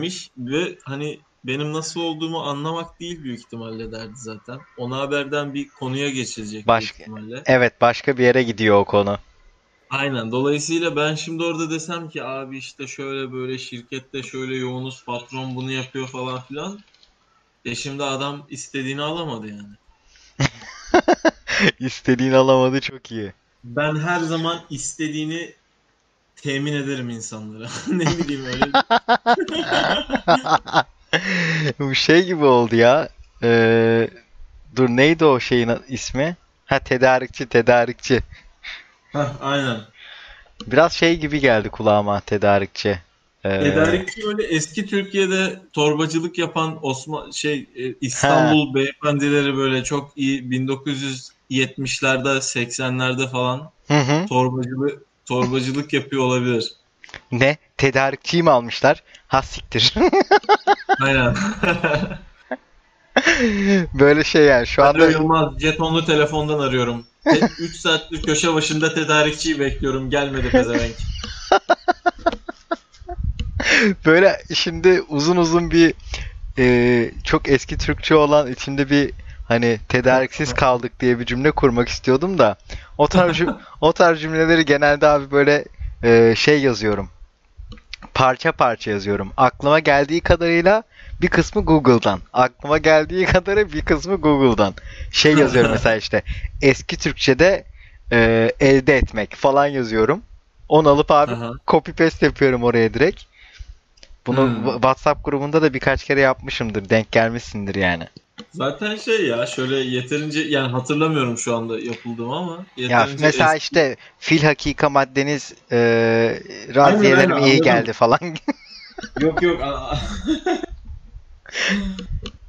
demiş ve hani benim nasıl olduğumu anlamak değil büyük ihtimalle derdi zaten. Ona haberden bir konuya geçilecek Başka- büyük ihtimalle. Evet başka bir yere gidiyor o konu. Aynen. Dolayısıyla ben şimdi orada desem ki abi işte şöyle böyle şirkette şöyle yoğunuz patron bunu yapıyor falan filan. E şimdi adam istediğini alamadı yani. İstediğini alamadı çok iyi. Ben her zaman istediğini temin ederim insanlara. Ne bileyim öyle. Bu şey gibi oldu ya. Ee, dur neydi o şeyin ismi? Ha tedarikçi tedarikçi. Heh, aynen. Biraz şey gibi geldi kulağıma tedarikçi. Ee, Tedarikçi öyle eski Türkiye'de torbacılık yapan Osman şey e, İstanbul beyefendileri böyle çok iyi 1970'lerde 80'lerde falan Hı hı. torbacılık torbacılık yapıyor olabilir. Ne? Tedarikçiyi mi almışlar? Ha siktir. Aynen. Böyle şey yani şu Alo anda Yılmaz jetonlu telefondan arıyorum. 3 saattir köşe başında tedarikçiyi bekliyorum. Gelmedi pezevenk. böyle şimdi uzun uzun bir e, çok eski Türkçe olan içinde bir hani tedariksiz kaldık diye bir cümle kurmak istiyordum da o tarz o tarz cümleleri genelde abi böyle e, şey yazıyorum. Parça parça yazıyorum. Aklıma geldiği kadarıyla bir kısmı Google'dan. Aklıma geldiği kadarı bir kısmı Google'dan. Şey yazıyorum mesela işte eski Türkçe'de e, elde etmek falan yazıyorum. Onu alıp abi Aha. copy paste yapıyorum oraya direkt. Bunu Hmm. WhatsApp grubunda da birkaç kere yapmışımdır. Denk gelmişsindir yani. Zaten şey ya şöyle yeterince yani hatırlamıyorum şu anda yapıldığımı ama Ya mesela eski- işte fil hakika maddeniz e, aynen, iyi anladım. geldi falan. Yok yok.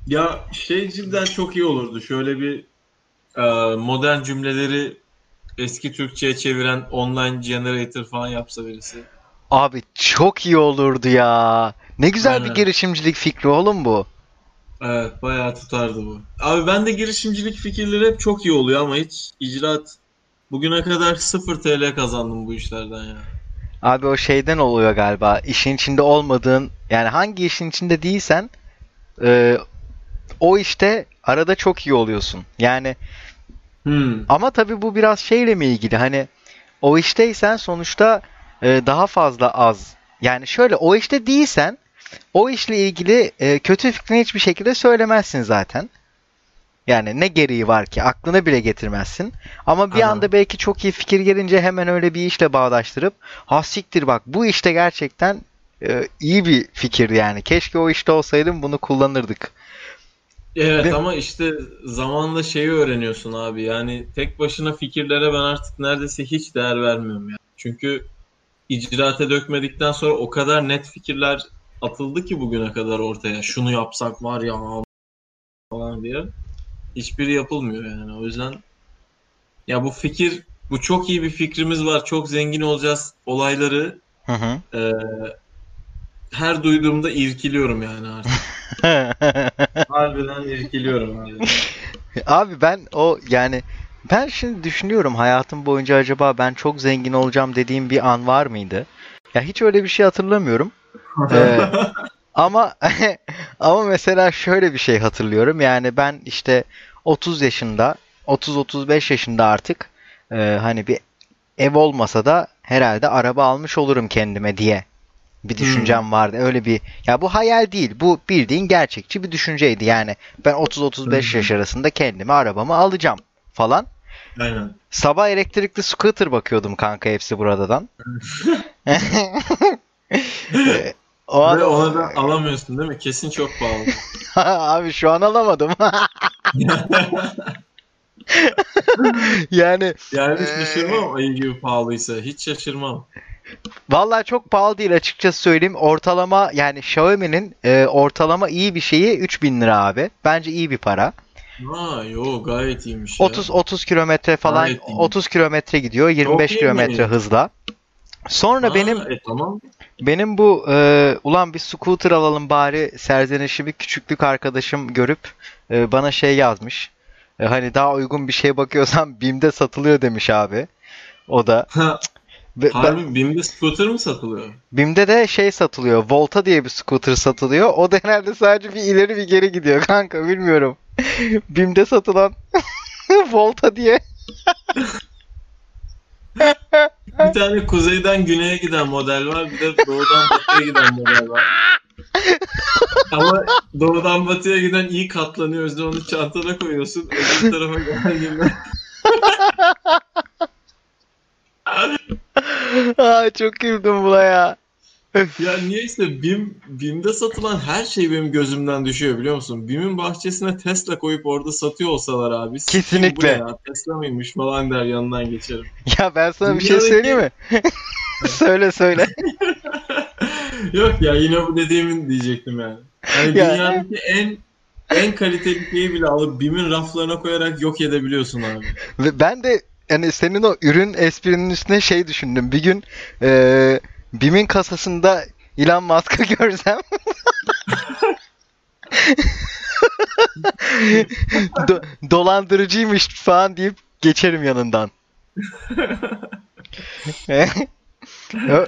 ya şey cidden çok iyi olurdu. Şöyle bir e, modern cümleleri eski Türkçe'ye çeviren online generator falan yapsa birisi. Abi çok iyi olurdu ya. Ne güzel bir Aynen. girişimcilik fikri oğlum bu. Evet bayağı tutardı bu. Abi ben de girişimcilik fikirleri hep çok iyi oluyor ama hiç icraat bugüne kadar 0 TL kazandım bu işlerden ya. Abi o şeyden oluyor galiba. İşin içinde olmadığın yani hangi işin içinde değilsen e, o işte arada çok iyi oluyorsun. Yani Hmm. Ama tabii bu biraz şeyle mi ilgili? Hani o işteysen sonuçta e, daha fazla az. Yani şöyle o işte değilsen o işle ilgili e, kötü fikrini hiçbir şekilde söylemezsin zaten. Yani ne gereği var ki aklına bile getirmezsin. Ama bir Aha. anda belki çok iyi fikir gelince hemen öyle bir işle bağdaştırıp ha siktir bak bu işte gerçekten e, iyi bir fikirdi yani. Keşke o işte olsaydım bunu kullanırdık. Evet Ve- ama işte zamanla şeyi öğreniyorsun abi. Yani tek başına fikirlere ben artık neredeyse hiç değer vermiyorum ya. Çünkü icraate dökmedikten sonra o kadar net fikirler atıldı ki bugüne kadar ortaya. Şunu yapsak var ya falan diye. Hiçbiri yapılmıyor yani. O yüzden ya bu fikir bu çok iyi bir fikrimiz var. Çok zengin olacağız olayları Hı hı. e, her duyduğumda irkiliyorum yani artık. Harbiden irkiliyorum abi. Abi ben o yani ben şimdi düşünüyorum hayatım boyunca acaba ben çok zengin olacağım dediğim bir an var mıydı? Ya hiç öyle bir şey hatırlamıyorum. Ee, ama ama mesela şöyle bir şey hatırlıyorum. Yani ben işte 30 yaşında, 30-35 yaşında artık e, hani bir ev olmasa da herhalde araba almış olurum kendime diye bir düşüncem vardı. Öyle bir ya bu hayal değil. Bu bildiğin gerçekçi bir düşünceydi. Yani ben 30-35 Hı. yaş arasında kendime arabamı alacağım falan. Aynen. Sabah elektrikli scooter bakıyordum kanka hepsi buradan. Ee, o Ve an ona da alamıyorsun değil mi? Kesin çok pahalı. abi şu an alamadım. yani Yani hiç şaşırmam ayı gibi pahalıysa. Hiç şaşırmam. vallahi çok pahalı değil açıkçası söyleyeyim. Ortalama yani Xiaomi'nin e, ortalama iyi bir şeyi 3000 lira abi. Bence iyi bir para. Ha yo gayet iyiymiş ya. 30 30 kilometre falan Gayet iyi. 30 kilometre gidiyor 25 iyi kilometre hızla. Sonra Ha, benim e, tamam. benim bu e, ulan bir scooter alalım bari serzenişi küçüklük arkadaşım görüp e, bana şey yazmış. E, hani daha uygun bir şey bakıyorsan BİM'de satılıyor demiş abi. O da Ve- Harbi BİM'de scooter mı satılıyor? BİM'de de şey satılıyor. Volta diye bir scooter satılıyor. O da herhalde sadece bir ileri bir geri gidiyor kanka bilmiyorum. BİM'de satılan Volta diye. Bir tane kuzeyden güneye giden model var. Bir de doğudan batıya giden model var. Ama doğudan batıya giden iyi katlanıyor. O onu çantana koyuyorsun. Öbür tarafa geldiğinde Aa, çok güldüm buna ya. Ya niyeyse BİM, BİM'de satılan her şey benim gözümden düşüyor biliyor musun? BİM'in bahçesine Tesla koyup orada satıyor olsalar abi. "Sikeyim Kesinlikle. ya, Tesla mıymış falan der yanından geçerim. Ya ben sana bir şey Dünyadaki- söyleyeyim mi? söyle söyle. Yok ya yine bu dediğimin diyecektim yani. Yani Ya- dünyadaki en en kaliteli şeyi bile alıp BİM'in raflarına koyarak yok edebiliyorsun abi. Ve ben de yani senin o ürün esprinin üstüne şey düşündüm. Bir gün eee BİM'in kasasında Elon Musk'ı görsem Do- dolandırıcıymış falan deyip geçerim yanından.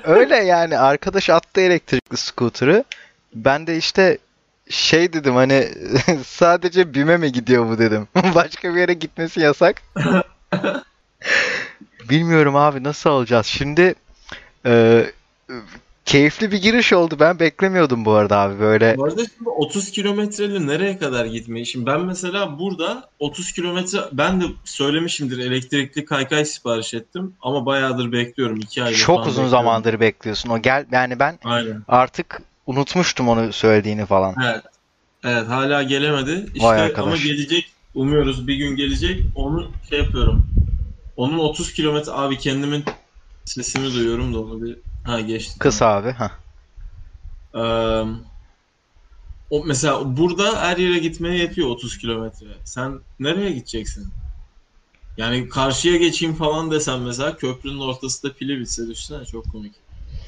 Öyle yani arkadaş attı elektrikli scooter'ı. Ben de işte şey dedim hani sadece BİM'e mi gidiyor bu dedim. Başka bir yere gitmesi yasak. Bilmiyorum abi nasıl alacağız. Şimdi e, keyifli bir giriş oldu. Ben beklemiyordum bu arada abi böyle. Bu arada şimdi 30 kilometreyle nereye kadar gitmeyi? Şimdi ben mesela burada 30 kilometre ben de söylemişimdir elektrikli kaykay sipariş ettim ama bayağıdır bekliyorum 2 aydır Çok uzun bekliyorum. zamandır bekliyorsun. O gel yani ben Aynen. artık unutmuştum onu söylediğini falan. Evet. Evet hala gelemedi. İşte ama gelecek. Umuyoruz bir gün gelecek. Onu şey yapıyorum. Onun 30 kilometre abi kendimin sesini duyuyorum da onu bir ha geçti. Kıs abi. Hah. Ee, o mesela burada her yere gitmeye yetiyor 30 kilometre. Sen nereye gideceksin? Yani karşıya geçeyim falan desem mesela köprünün ortasında pili bitse düşünsene çok komik.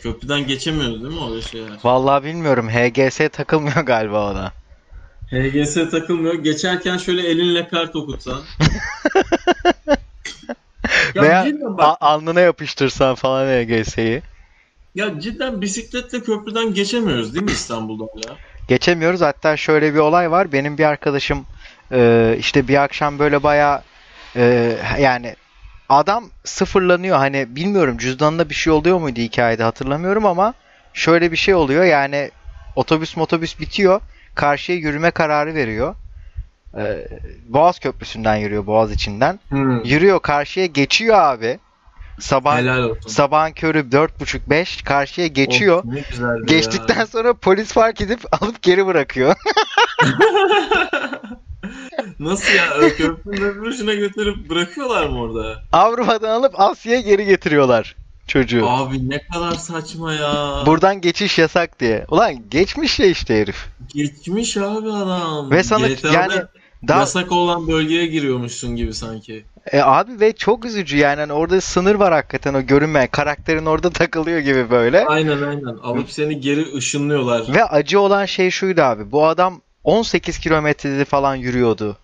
Köprüden geçemiyoruz değil mi öyle şeyler? Vallahi bilmiyorum. HGS takılmıyor galiba ona. HGS takılmıyor. Geçerken şöyle elinle kart okutsan. ya Veya bak, alnına yapıştırsan falan HGS'yi. Ya cidden bisikletle köprüden geçemiyoruz değil mi İstanbul'da hala? Geçemiyoruz. Hatta şöyle bir olay var. Benim bir arkadaşım e, işte bir akşam böyle bayağı e, yani adam sıfırlanıyor. Hani bilmiyorum cüzdanında bir şey oluyor muydu hikayede hatırlamıyorum ama şöyle bir şey oluyor. Yani otobüs motobüs bitiyor. Karşıya yürüme kararı veriyor. E, Boğaz Köprüsü'nden yürüyor Boğaz içinden. Yürüyor karşıya geçiyor abi. Sabah sabahın körü 4.30-5 karşıya geçiyor. Güzeldi Geçtikten ya. sonra polis fark edip alıp geri bırakıyor. Nasıl ya? Köprünün öbür ucuna götürüp bırakıyorlar mı orada? Avrupa'dan alıp Asya'ya geri getiriyorlar çocuğu. Abi ne kadar saçma ya. Buradan geçiş yasak diye. Ulan geçmiş ya işte herif. Geçmiş abi adam. Ve sana GTA'da yani daha yasak olan bölgeye giriyormuşsun gibi sanki. E, abi ve çok üzücü yani Hani orada sınır var hakikaten o görünmeyen karakterin orada takılıyor gibi böyle. Aynen aynen. Alıp seni geri ışınlıyorlar. Ve acı olan şey şuydu abi. Bu adam 18 kilometrede falan yürüyordu.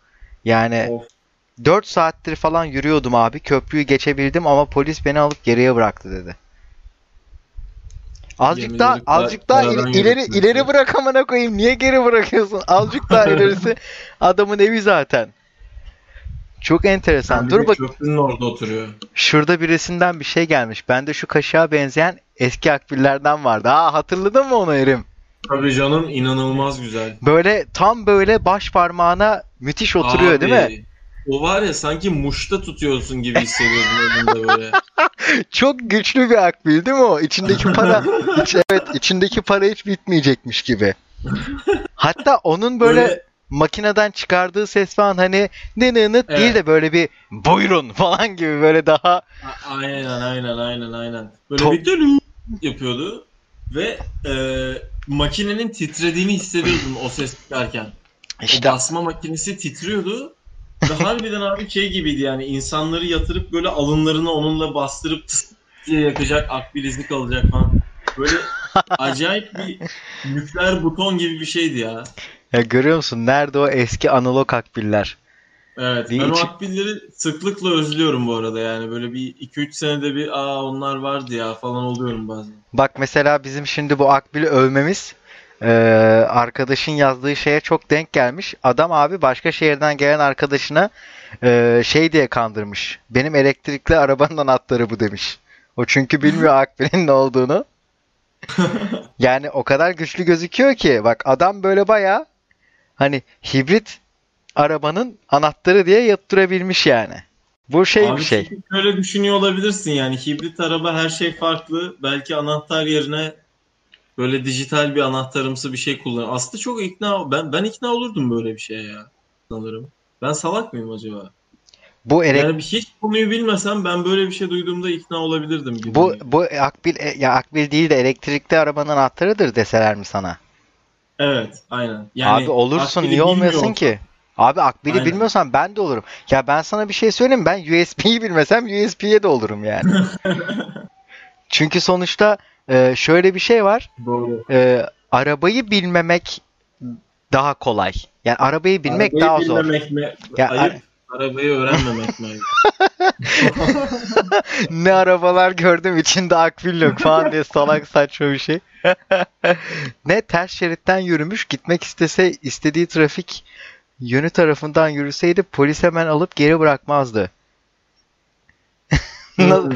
Yani Of. 4 saattir falan yürüyordum abi. Köprüyü geçebildim ama polis beni alıp geriye bıraktı dedi. Azıcık Yemin daha azıcık daha ileri ileri, ileri bırak amına koyayım. Niye geri bırakıyorsun? Azıcık daha ilerisi adamın evi zaten. Çok enteresan. Yani Dur bak Köprünün orada oturuyor. şurada birisinden bir şey gelmiş. Bende şu kaşığa benzeyen eski akbillerden vardı. Aa hatırladın mı onu Erim? Tabii canım inanılmaz güzel. Böyle tam böyle baş parmağına müthiş oturuyor değil mi? Abi, O var ya sanki muşta tutuyorsun gibi hissediyordun elinde böyle. Çok güçlü bir akbil değil mi o? İçindeki para iç- evet içindeki para hiç bitmeyecekmiş gibi. Hatta onun böyle, makineden çıkardığı ses falan hani ne ne ne değil Evet. de böyle bir buyurun falan gibi böyle daha Aynen aynen aynen aynen. Böyle Top- bir dölü yapıyordu ve e, makinenin titrediğini hissediyordun o ses çıkarken. işte O basma makinesi titriyordu. Ve harbiden abi şey gibiydi yani insanları yatırıp böyle alınlarını onunla bastırıp tıs diye yakacak akbil izi kalacak falan. Böyle acayip bir nükleer buton gibi bir şeydi ya. Ya görüyor musun nerede o eski analog akbiller? Evet. Bir ben o içi- akbilleri sıklıkla özlüyorum bu arada yani. Böyle bir 2-3 senede bir aa onlar vardı ya falan oluyorum bazen. Bak mesela bizim şimdi bu Akbil'i övmemiz eee, arkadaşın yazdığı şeye çok denk gelmiş. Adam abi başka şehirden gelen arkadaşına eee, şey diye kandırmış. Benim elektrikli arabanın anahtarı bu demiş. O çünkü bilmiyor Akbil'in ne olduğunu. Yani o kadar güçlü gözüküyor ki bak adam böyle bayağı hani hibrit arabanın anahtarı diye yattırabilmiş yani. Bu şey Abi bir şey. şöyle düşünüyor olabilirsin yani hibrit araba her şey farklı. Belki anahtar yerine böyle dijital bir anahtarımsı bir şey kullan. Aslında çok ikna ben ben ikna olurdum böyle bir şeye ya sanırım. Ben salak mıyım acaba? Bu elek- Yani hiç konuyu bilmesem ben böyle bir şey duyduğumda ikna olabilirdim gibi. Bu bu akbil e, ya akbil değil de elektrikli arabanın anahtarıdır deseler mi sana? Evet, aynen. Yani Abi olursun niye bilmiyor ki? Abi akbili Aynen. bilmiyorsan ben de olurum. Ya ben sana bir şey söyleyeyim ben USB'yi bilmesem USB'ye de olurum yani. Çünkü sonuçta e, şöyle bir şey var. Doğru. E, arabayı bilmemek daha kolay. Yani arabayı bilmek Arabayı daha zor. bilmemek mi? Ya, Ayıp. Arabayı öğrenmemek ayıp? Ne arabalar gördüm içinde akbil yok falan diye salak saçma bir şey. ne ters şeritten yürümüş gitmek istese istediği trafik yönü tarafından yürüseydi polis hemen alıp geri bırakmazdı.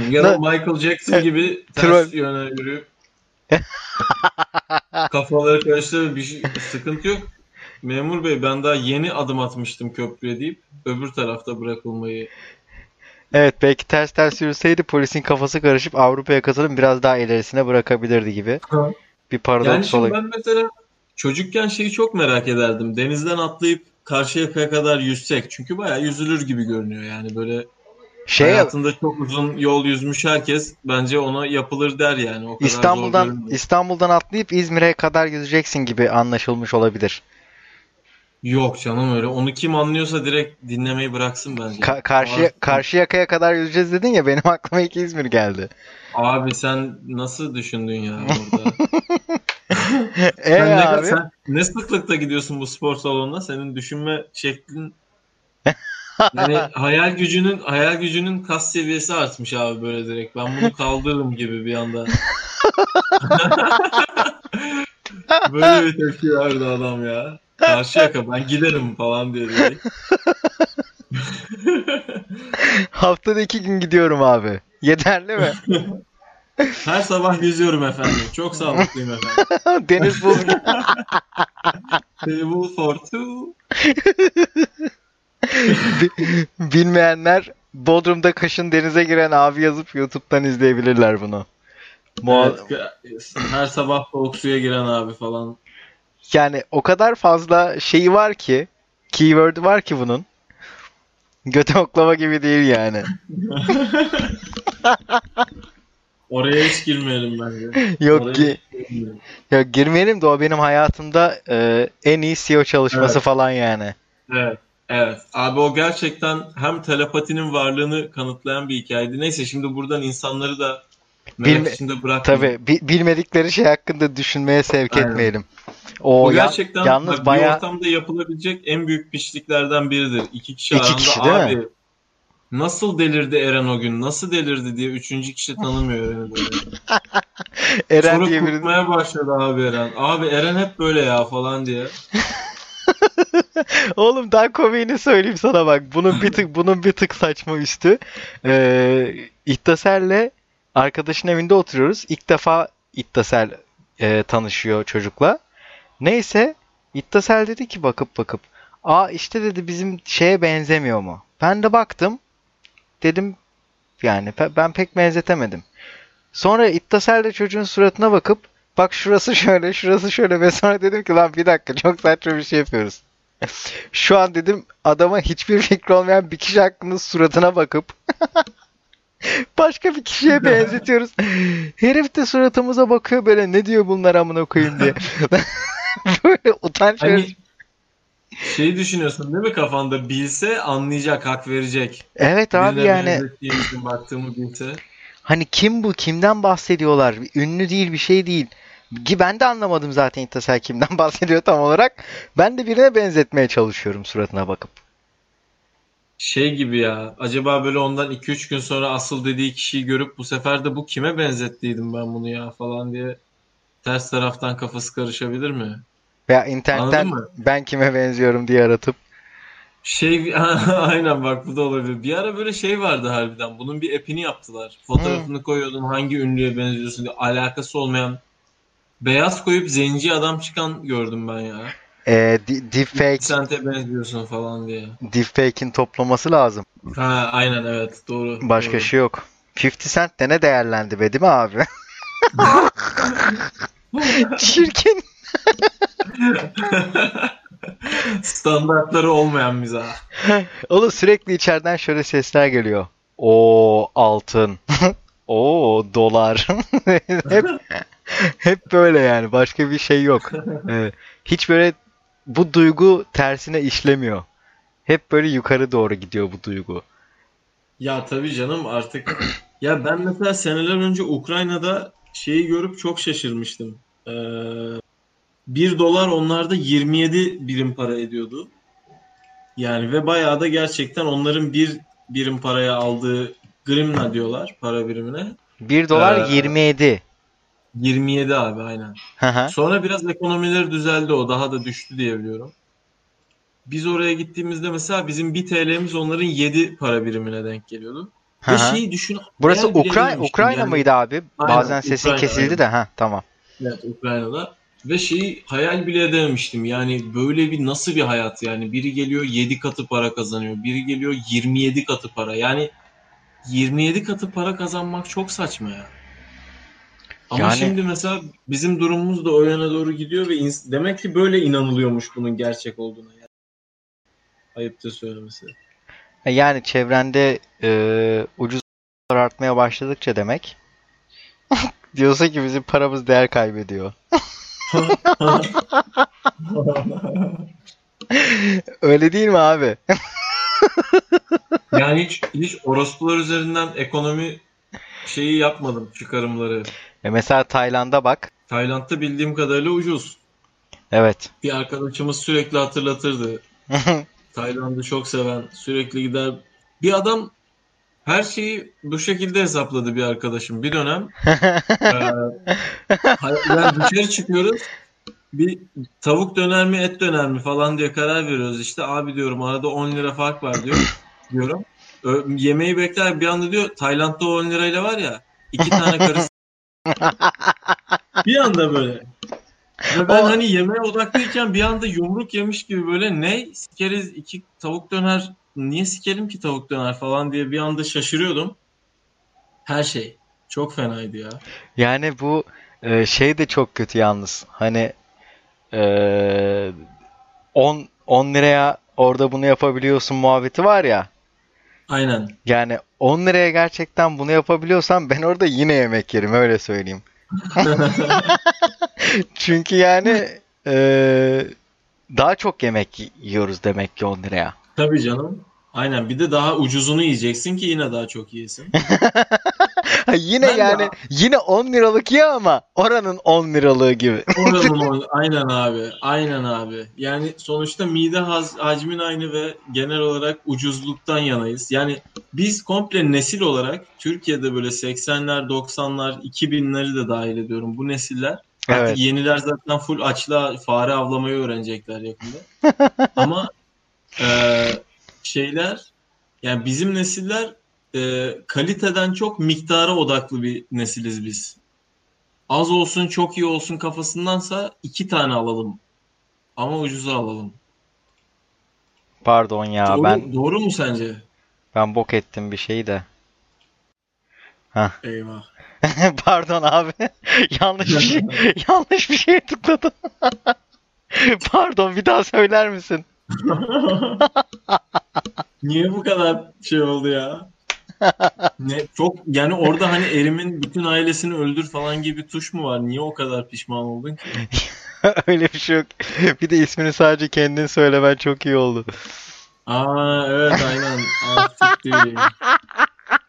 Ya da Michael Jackson gibi ters yöne yürüyüp kafaları karıştırıp bir şey, sıkıntı yok. Memur bey ben daha yeni adım atmıştım köprüye deyip öbür tarafta bırakılmayı. Evet belki ters ters yürüseydi polisin kafası karışıp Avrupa'ya katılıp biraz daha ilerisine bırakabilirdi gibi. Ha. Bir Yani paradoks şimdi olabilir. ben mesela çocukken şeyi çok merak ederdim. Denizden atlayıp Karşıyaka'ya kadar yüzsek. Çünkü bayağı yüzülür gibi görünüyor yani böyle Şey hayatında çok uzun yol yüzmüş herkes bence ona yapılır der yani. O kadar İstanbul'dan. İstanbul'dan atlayıp İzmir'e kadar yüzeceksin gibi anlaşılmış olabilir. Yok canım öyle. Onu kim anlıyorsa direkt dinlemeyi bıraksın bence. Ka- karşı karşı yakaya kadar yüzeceğiz dedin ya benim aklıma iki İzmir geldi. Abi sen nasıl düşündün ya orada? E Sen ne, abi sen ne sıklıkta gidiyorsun bu spor salonuna? Senin düşünme şeklin yani hayal gücünün hayal gücünün kas seviyesi artmış abi böyle direkt. Ben bunu kaldırırım gibi bir anda. Böyle bir tepki verdi adam ya. Karşıyaka ben giderim falan diye direkt. haftada iki gün gidiyorum abi. Yeterli mi? Her sabah yüzüyorum efendim. Çok sağlıklıyım efendim. Deniz buz Table for two. bilmeyenler Bodrum'da kışın denize giren abi yazıp YouTube'dan izleyebilirler bunu. Muha- Evet, her sabah soğuk suya giren abi falan. Yani o kadar fazla şeyi var ki, keyword'ü var ki bunun. Göte oklama gibi değil yani. Oraya hiç girmeyelim bence. Yok Oraya ki, hiç girmeyelim. de o benim hayatımda e, en iyi SEO çalışması Evet. falan yani. Evet. Evet. Abi o gerçekten hem telepatinin varlığını kanıtlayan bir hikayeydi. Neyse şimdi buradan insanları da Bilme-. Tabii bi- bilmedikleri şey hakkında düşünmeye sevk Aynen. etmeyelim. Bu O ya- gerçekten yalnız bak, bir bayağı ortamda yapılabilecek en büyük pisliklerden biridir. İki kişi İki aranda kişi değil mi? abi nasıl delirdi Eren o gün? Nasıl delirdi diye üçüncü kişi tanımıyor Eren'i böyle. Eren Sonra diye biri başladı abi Eren. Abi Eren hep böyle ya falan diye. Oğlum daha komiğini söyleyeyim sana bak. Bunun bir tık bunun bir tık saçma üstü. Ee, İttasel'le arkadaşın evinde oturuyoruz. İlk defa İttasel e, tanışıyor çocukla. Neyse İttasel dedi ki bakıp bakıp Aa işte dedi bizim şeye benzemiyor mu? Ben de baktım. Dedim yani pe- ben pek benzetemedim. Sonra İttasel de çocuğun suratına bakıp bak şurası şöyle şurası şöyle ve sonra dedim ki lan bir dakika çok saçma bir şey yapıyoruz. Şu an dedim adama hiçbir fikri olmayan bir kişi hakkında suratına bakıp başka bir kişiye benzetiyoruz. Herif de suratımıza bakıyor böyle ne diyor bunlar amına koyayım diye. böyle utanç verici. Hani şey düşünüyorsun değil mi kafanda? Bilse anlayacak, hak verecek. Evet abi Birine yani baktığımı bilse. hani kim bu kimden bahsediyorlar? Ünlü değil bir şey değil. Ki ben de anlamadım zaten İttasel kimden bahsediyor tam olarak. Ben de birine benzetmeye çalışıyorum suratına bakıp. Şey gibi ya. Acaba böyle ondan 2-3 gün sonra asıl dediği kişiyi görüp bu sefer de bu kime benzettiydim ben bunu ya falan diye ters taraftan kafası karışabilir mi? Veya internetten ben kime benziyorum diye aratıp Şey aynen bak bu da olabilir. Bir ara böyle şey vardı harbiden. Bunun bir app'ini yaptılar. Fotoğrafını koyuyordun hangi ünlüye benziyorsun diye alakası olmayan beyaz koyup zenci adam çıkan gördüm ben ya. E, deepfake, Sente benziyorsun falan diye. deepfake'in toplaması lazım. Ha aynen evet doğru. Başka doğru. şey yok. 50 Cent de ne değerlendi be değil mi abi? Çirkin. Standartları olmayan mizah. Oğlum sürekli içeriden şöyle sesler geliyor. O altın. O dolar. hep hep böyle yani. Başka bir şey yok. Evet. Hiç böyle bu duygu tersine işlemiyor. Hep böyle yukarı doğru gidiyor bu duygu. Ya tabii canım artık. Ya ben mesela seneler önce Ukrayna'da şeyi görüp çok şaşırmıştım. Ee, 1 dolar onlarda 27 birim para ediyordu. Yani ve bayağı da gerçekten onların bir birim paraya aldığı grimna diyorlar para birimine. 1 dolar Ee, 27. 27 abi aynen. Hı hı. Sonra biraz ekonomileri düzeldi o daha da düştü diye biliyorum. Biz oraya gittiğimizde mesela bizim 1 TL'miz onların 7 para birimine denk geliyordu. Hı Ve hı. şeyi düşün. Burası hayal bile Ukra- edememiştim Ukrayna yani. mıydı abi? Aynen, Bazen sesin Ukrayna, kesildi aynen. de ha tamam. Evet Ukrayna'da. Ve şeyi hayal bile edememiştim. Yani böyle bir nasıl bir hayat yani. Biri geliyor 7 katı para kazanıyor. Biri geliyor 27 katı para. Yani 27 katı para kazanmak çok saçma ya. Ama Yani- şimdi mesela bizim durumumuz da o yana doğru gidiyor ve demek ki böyle inanılıyormuş bunun gerçek olduğuna. Yani. Ayıptır söylemesi. E, Yani çevrende e, ucuz artmaya başladıkça demek diyorsa ki bizim paramız değer kaybediyor. Öyle değil mi abi? yani hiç, hiç orospular üzerinden ekonomi şeyi yapmadım çıkarımları. E mesela Tayland'a bak. Tayland'da bildiğim kadarıyla ucuz. Evet. Bir arkadaşımız sürekli hatırlatırdı. Tayland'ı çok seven, sürekli gider. Bir adam her şeyi bu şekilde hesapladı bir arkadaşım. Bir dönem hay- yani dışarı çıkıyoruz. Bir tavuk döner mi et döner mi falan diye karar veriyoruz. İşte abi diyorum arada 10 lira fark var diyor. Diyorum. Ö- yemeği bekler bir anda diyor Tayland'da 10 lirayla var ya iki tane karısı. bir anda böyle. Ve ben O- hani yemeğe odaklıyken bir anda yumruk yemiş gibi böyle ne sikeriz iki tavuk döner niye sikerim ki tavuk döner falan diye bir anda şaşırıyordum. Her şey. Çok fenaydı ya. Yani bu e, şey de çok kötü yalnız. Hani e, 10 10 liraya orada bunu yapabiliyorsun muhabbeti var ya. Aynen. Yani 10 liraya gerçekten bunu yapabiliyorsam ben orada yine yemek yerim öyle söyleyeyim. Çünkü yani e, daha çok yemek yiyoruz demek ki 10 liraya. Tabii canım. Aynen. Bir de daha ucuzunu yiyeceksin ki yine daha çok yiyesin. Ha, yine Ben de- yani yine 10 liralık ye ama oranın 10 liralığı gibi. Oranın o- aynen abi. Aynen abi. Yani sonuçta mide haz, hacmin aynı ve genel olarak ucuzluktan yanayız. Yani biz komple nesil olarak Türkiye'de böyle 80'ler, 90'lar, 2000'leri de dahil ediyorum. Bu nesiller artık Evet. yeniler zaten full açlığa fare avlamayı öğrenecekler yakında. Ama e, şeyler yani bizim nesiller e, kaliteden çok miktara odaklı bir nesiliz biz. Az olsun çok iyi olsun kafasındansa iki tane alalım. Ama ucuza alalım. Pardon ya doğru, ben doğru mu sence? ben bok ettim bir şeyi de. Eyvah. Pardon abi. Yanlış bir şey yanlış bir şeye tıkladım. Pardon bir daha söyler misin? Niye bu kadar şey oldu ya? Ne çok yani orada hani Erim'in bütün ailesini öldür falan gibi tuş mu var? Niye o kadar pişman oldun ki? Öyle bir şey yok. Bir de ismini sadece kendin söylemen çok iyi oldu. Aa evet aynen.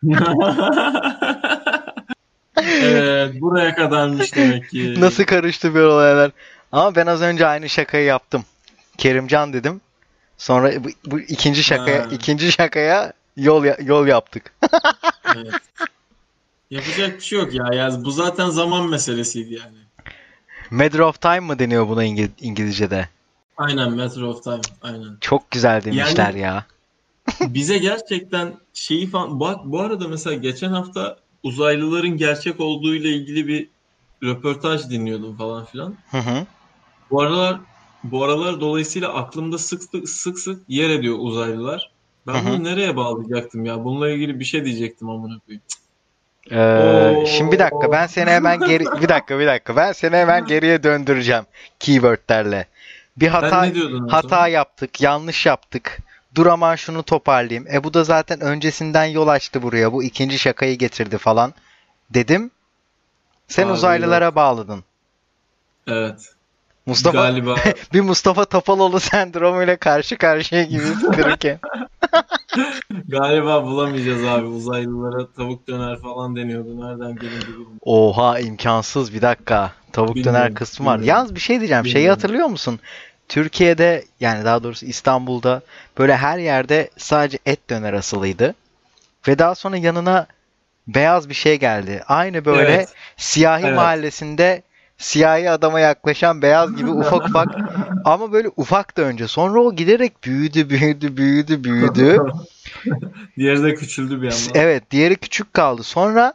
Evet buraya kadarmış demek ki. Nasıl karıştı bir olaylar. Ama ben az önce aynı şakayı yaptım. Kerimcan dedim. Sonra bu, bu ikinci şakaya Ha. ikinci şakaya yol ya- yol yaptık. Evet. Yapacak bir şey yok ya. ya. Bu zaten zaman meselesiydi yani. Matter of time mı deniyor buna İngi- İngilizce'de? Aynen Matter of Time. Aynen. Çok güzel demişler Yani- ya. Bize gerçekten şeyi falan... Bak bu arada mesela geçen hafta uzaylıların gerçek olduğu ile ilgili bir röportaj dinliyordum falan filan. Hı hı. Bu aralar bu aralar dolayısıyla aklımda sık sık sık, sık yer ediyor uzaylılar. Ben bunu nereye bağlayacaktım ya? Bununla ilgili bir şey diyecektim amına koyayım. Ee, Oo. şimdi bir dakika ben seni hemen geri bir dakika bir dakika ben seni hemen geriye döndüreceğim keywordlerle. Bir hata hata yaptık, yanlış yaptık. Dur aman şunu toparlayayım. E bu da zaten öncesinden yol açtı buraya. Bu ikinci şakayı getirdi falan dedim. Sen Abi uzaylılara bağladın. Evet. Mustafa Galiba bir Mustafa Topaloğlu sendromuyla karşı karşıya gibi Türkiye. galiba bulamayacağız abi. Uzaylılara tavuk döner falan deniyordu. Nereden gelindi bilmiyorum. Oha imkansız bir dakika. Tavuk Bilmiyorum, döner kısmı var. bilmiyorum. Yalnız bir şey diyeceğim. Şeyi Bilmiyorum. hatırlıyor musun? Türkiye'de yani daha doğrusu İstanbul'da böyle her yerde sadece et döner asılıydı. Ve daha sonra yanına beyaz bir şey geldi. Aynı böyle Evet. siyahi Evet. mahallesinde siyahi adama yaklaşan beyaz gibi ufak ufak ama böyle ufak da önce. Sonra o giderek büyüdü, büyüdü, büyüdü, büyüdü. Diğeri de küçüldü bir yandan. Evet, diğeri küçük kaldı. Sonra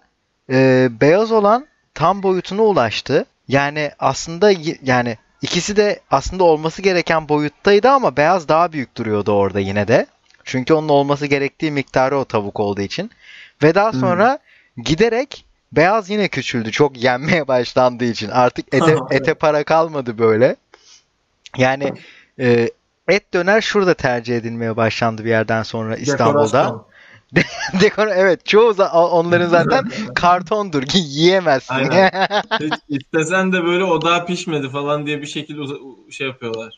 e, beyaz olan tam boyutuna ulaştı. Yani aslında yani ikisi de aslında olması gereken boyuttaydı ama beyaz daha büyük duruyordu orada yine de. Çünkü onun olması gerektiği miktarı o tavuk olduğu için. Ve daha sonra giderek beyaz yine küçüldü. Çok yenmeye başlandığı için. Artık ete, ete para kalmadı böyle. Yani e, et döner şurada tercih edilmeye başlandı bir yerden sonra İstanbul'da. Dekor evet çoğu onların zaten kartondur ki yiyemezsin. Aynen. Hiç istesen de böyle o daha pişmedi falan diye bir şekilde şey yapıyorlar.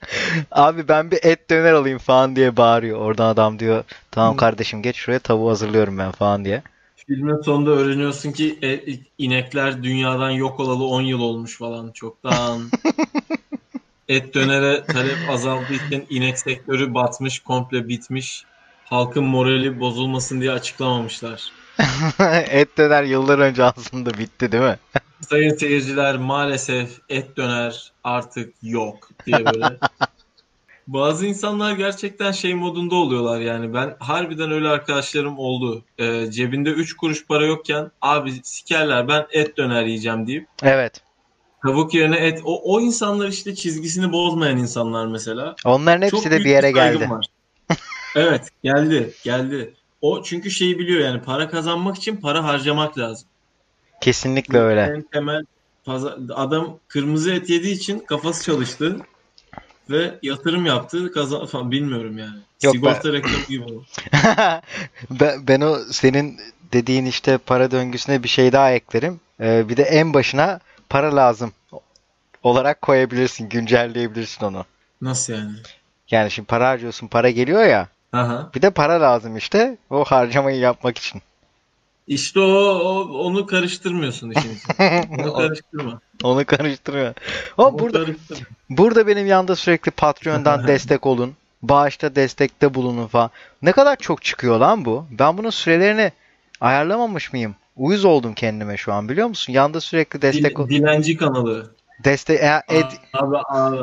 Abi ben bir et döner alayım falan diye bağırıyor. Oradan adam diyor tamam kardeşim geç şuraya tavuğu hazırlıyorum ben falan diye. Filmin sonunda öğreniyorsun ki e- inekler dünyadan yok olalı 10 yıl olmuş falan çoktan. Et dönere talep azaldığı için inek sektörü batmış, komple bitmiş. Halkın morali bozulmasın diye açıklamamışlar. et döner yıllar önce aslında bitti değil mi? Sayın seyirciler maalesef et döner artık yok diye böyle. Bazı insanlar gerçekten şey modunda oluyorlar yani. Ben harbiden öyle arkadaşlarım oldu. Ee, cebinde 3 kuruş para yokken abi sikerler ben et döner yiyeceğim deyip Evet. tavuk yerine et. O, o insanlar işte çizgisini bozmayan insanlar mesela. Onların hepsi Çok de bir yere geldi. var. evet geldi geldi. O çünkü şeyi biliyor yani para kazanmak için para harcamak lazım. Kesinlikle öyle. En temel adam kırmızı et yediği için kafası çalıştı ve yatırım yaptı kazan falan bilmiyorum yani. Yok, Sigorta reklamı gibi oldu. ben, ben o senin dediğin işte para döngüsüne bir şey daha eklerim. Ee, bir de en başına para lazım olarak koyabilirsin, güncelleyebilirsin onu. Nasıl yani? Yani şimdi para harcıyorsun, para geliyor ya. Aha. Bir de para lazım işte o harcamayı yapmak için. İşte o, o onu karıştırmıyorsun işin içine. Onu karıştırma. Onu karıştırıyor. O Onu burada karıştırma. burada benim yanında sürekli Patreon'dan destek olun. Bağışta destekte bulunun falan. Ne kadar çok çıkıyor lan bu. Ben bunun sürelerini ayarlamamış mıyım? Uyuz oldum kendime şu an biliyor musun? Yanda sürekli destek Dil- dilenci kanalı. destek e, ed, Abi abi.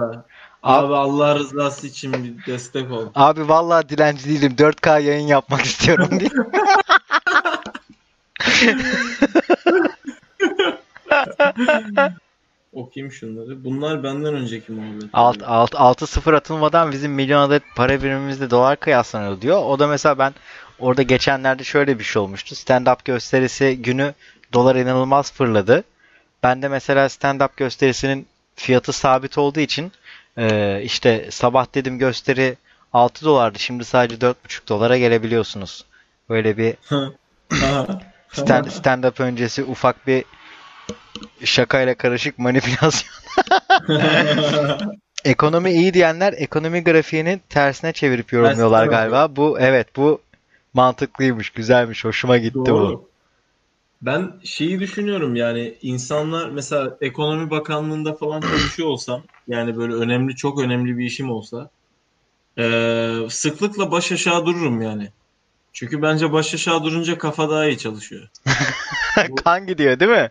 Abi Allah rızası için bir destek ol. abi vallahi dilenci değilim. 4K yayın yapmak istiyorum diye. Okuyayım şunları. Bunlar benden önceki muhabbet. Alt, alt, 6-0 atılmadan bizim milyon adet para birimimizde dolar kıyaslanıyor diyor. O da mesela ben orada geçenlerde şöyle bir şey olmuştu. Stand-up gösterisi günü dolar inanılmaz fırladı. Ben de mesela stand-up gösterisinin fiyatı sabit olduğu için e, işte sabah dedim gösteri 6 dolardı. Şimdi sadece 4,5 dolara gelebiliyorsunuz. Böyle bir Aha. stand, stand-up öncesi ufak bir şakayla karışık manipülasyon. Ekonomi iyi diyenler ekonomi grafiğini tersine çevirip yorumluyorlar Tersine galiba. Bu evet bu mantıklıymış, güzelmiş, hoşuma gitti bu. Doğru. Ben şeyi düşünüyorum yani insanlar mesela ekonomi bakanlığında falan çalışıyor olsam yani böyle önemli çok önemli bir işim olsa eee, sıklıkla baş aşağı dururum yani. Çünkü bence baş aşağı durunca kafa daha iyi çalışıyor. kan gidiyor değil mi?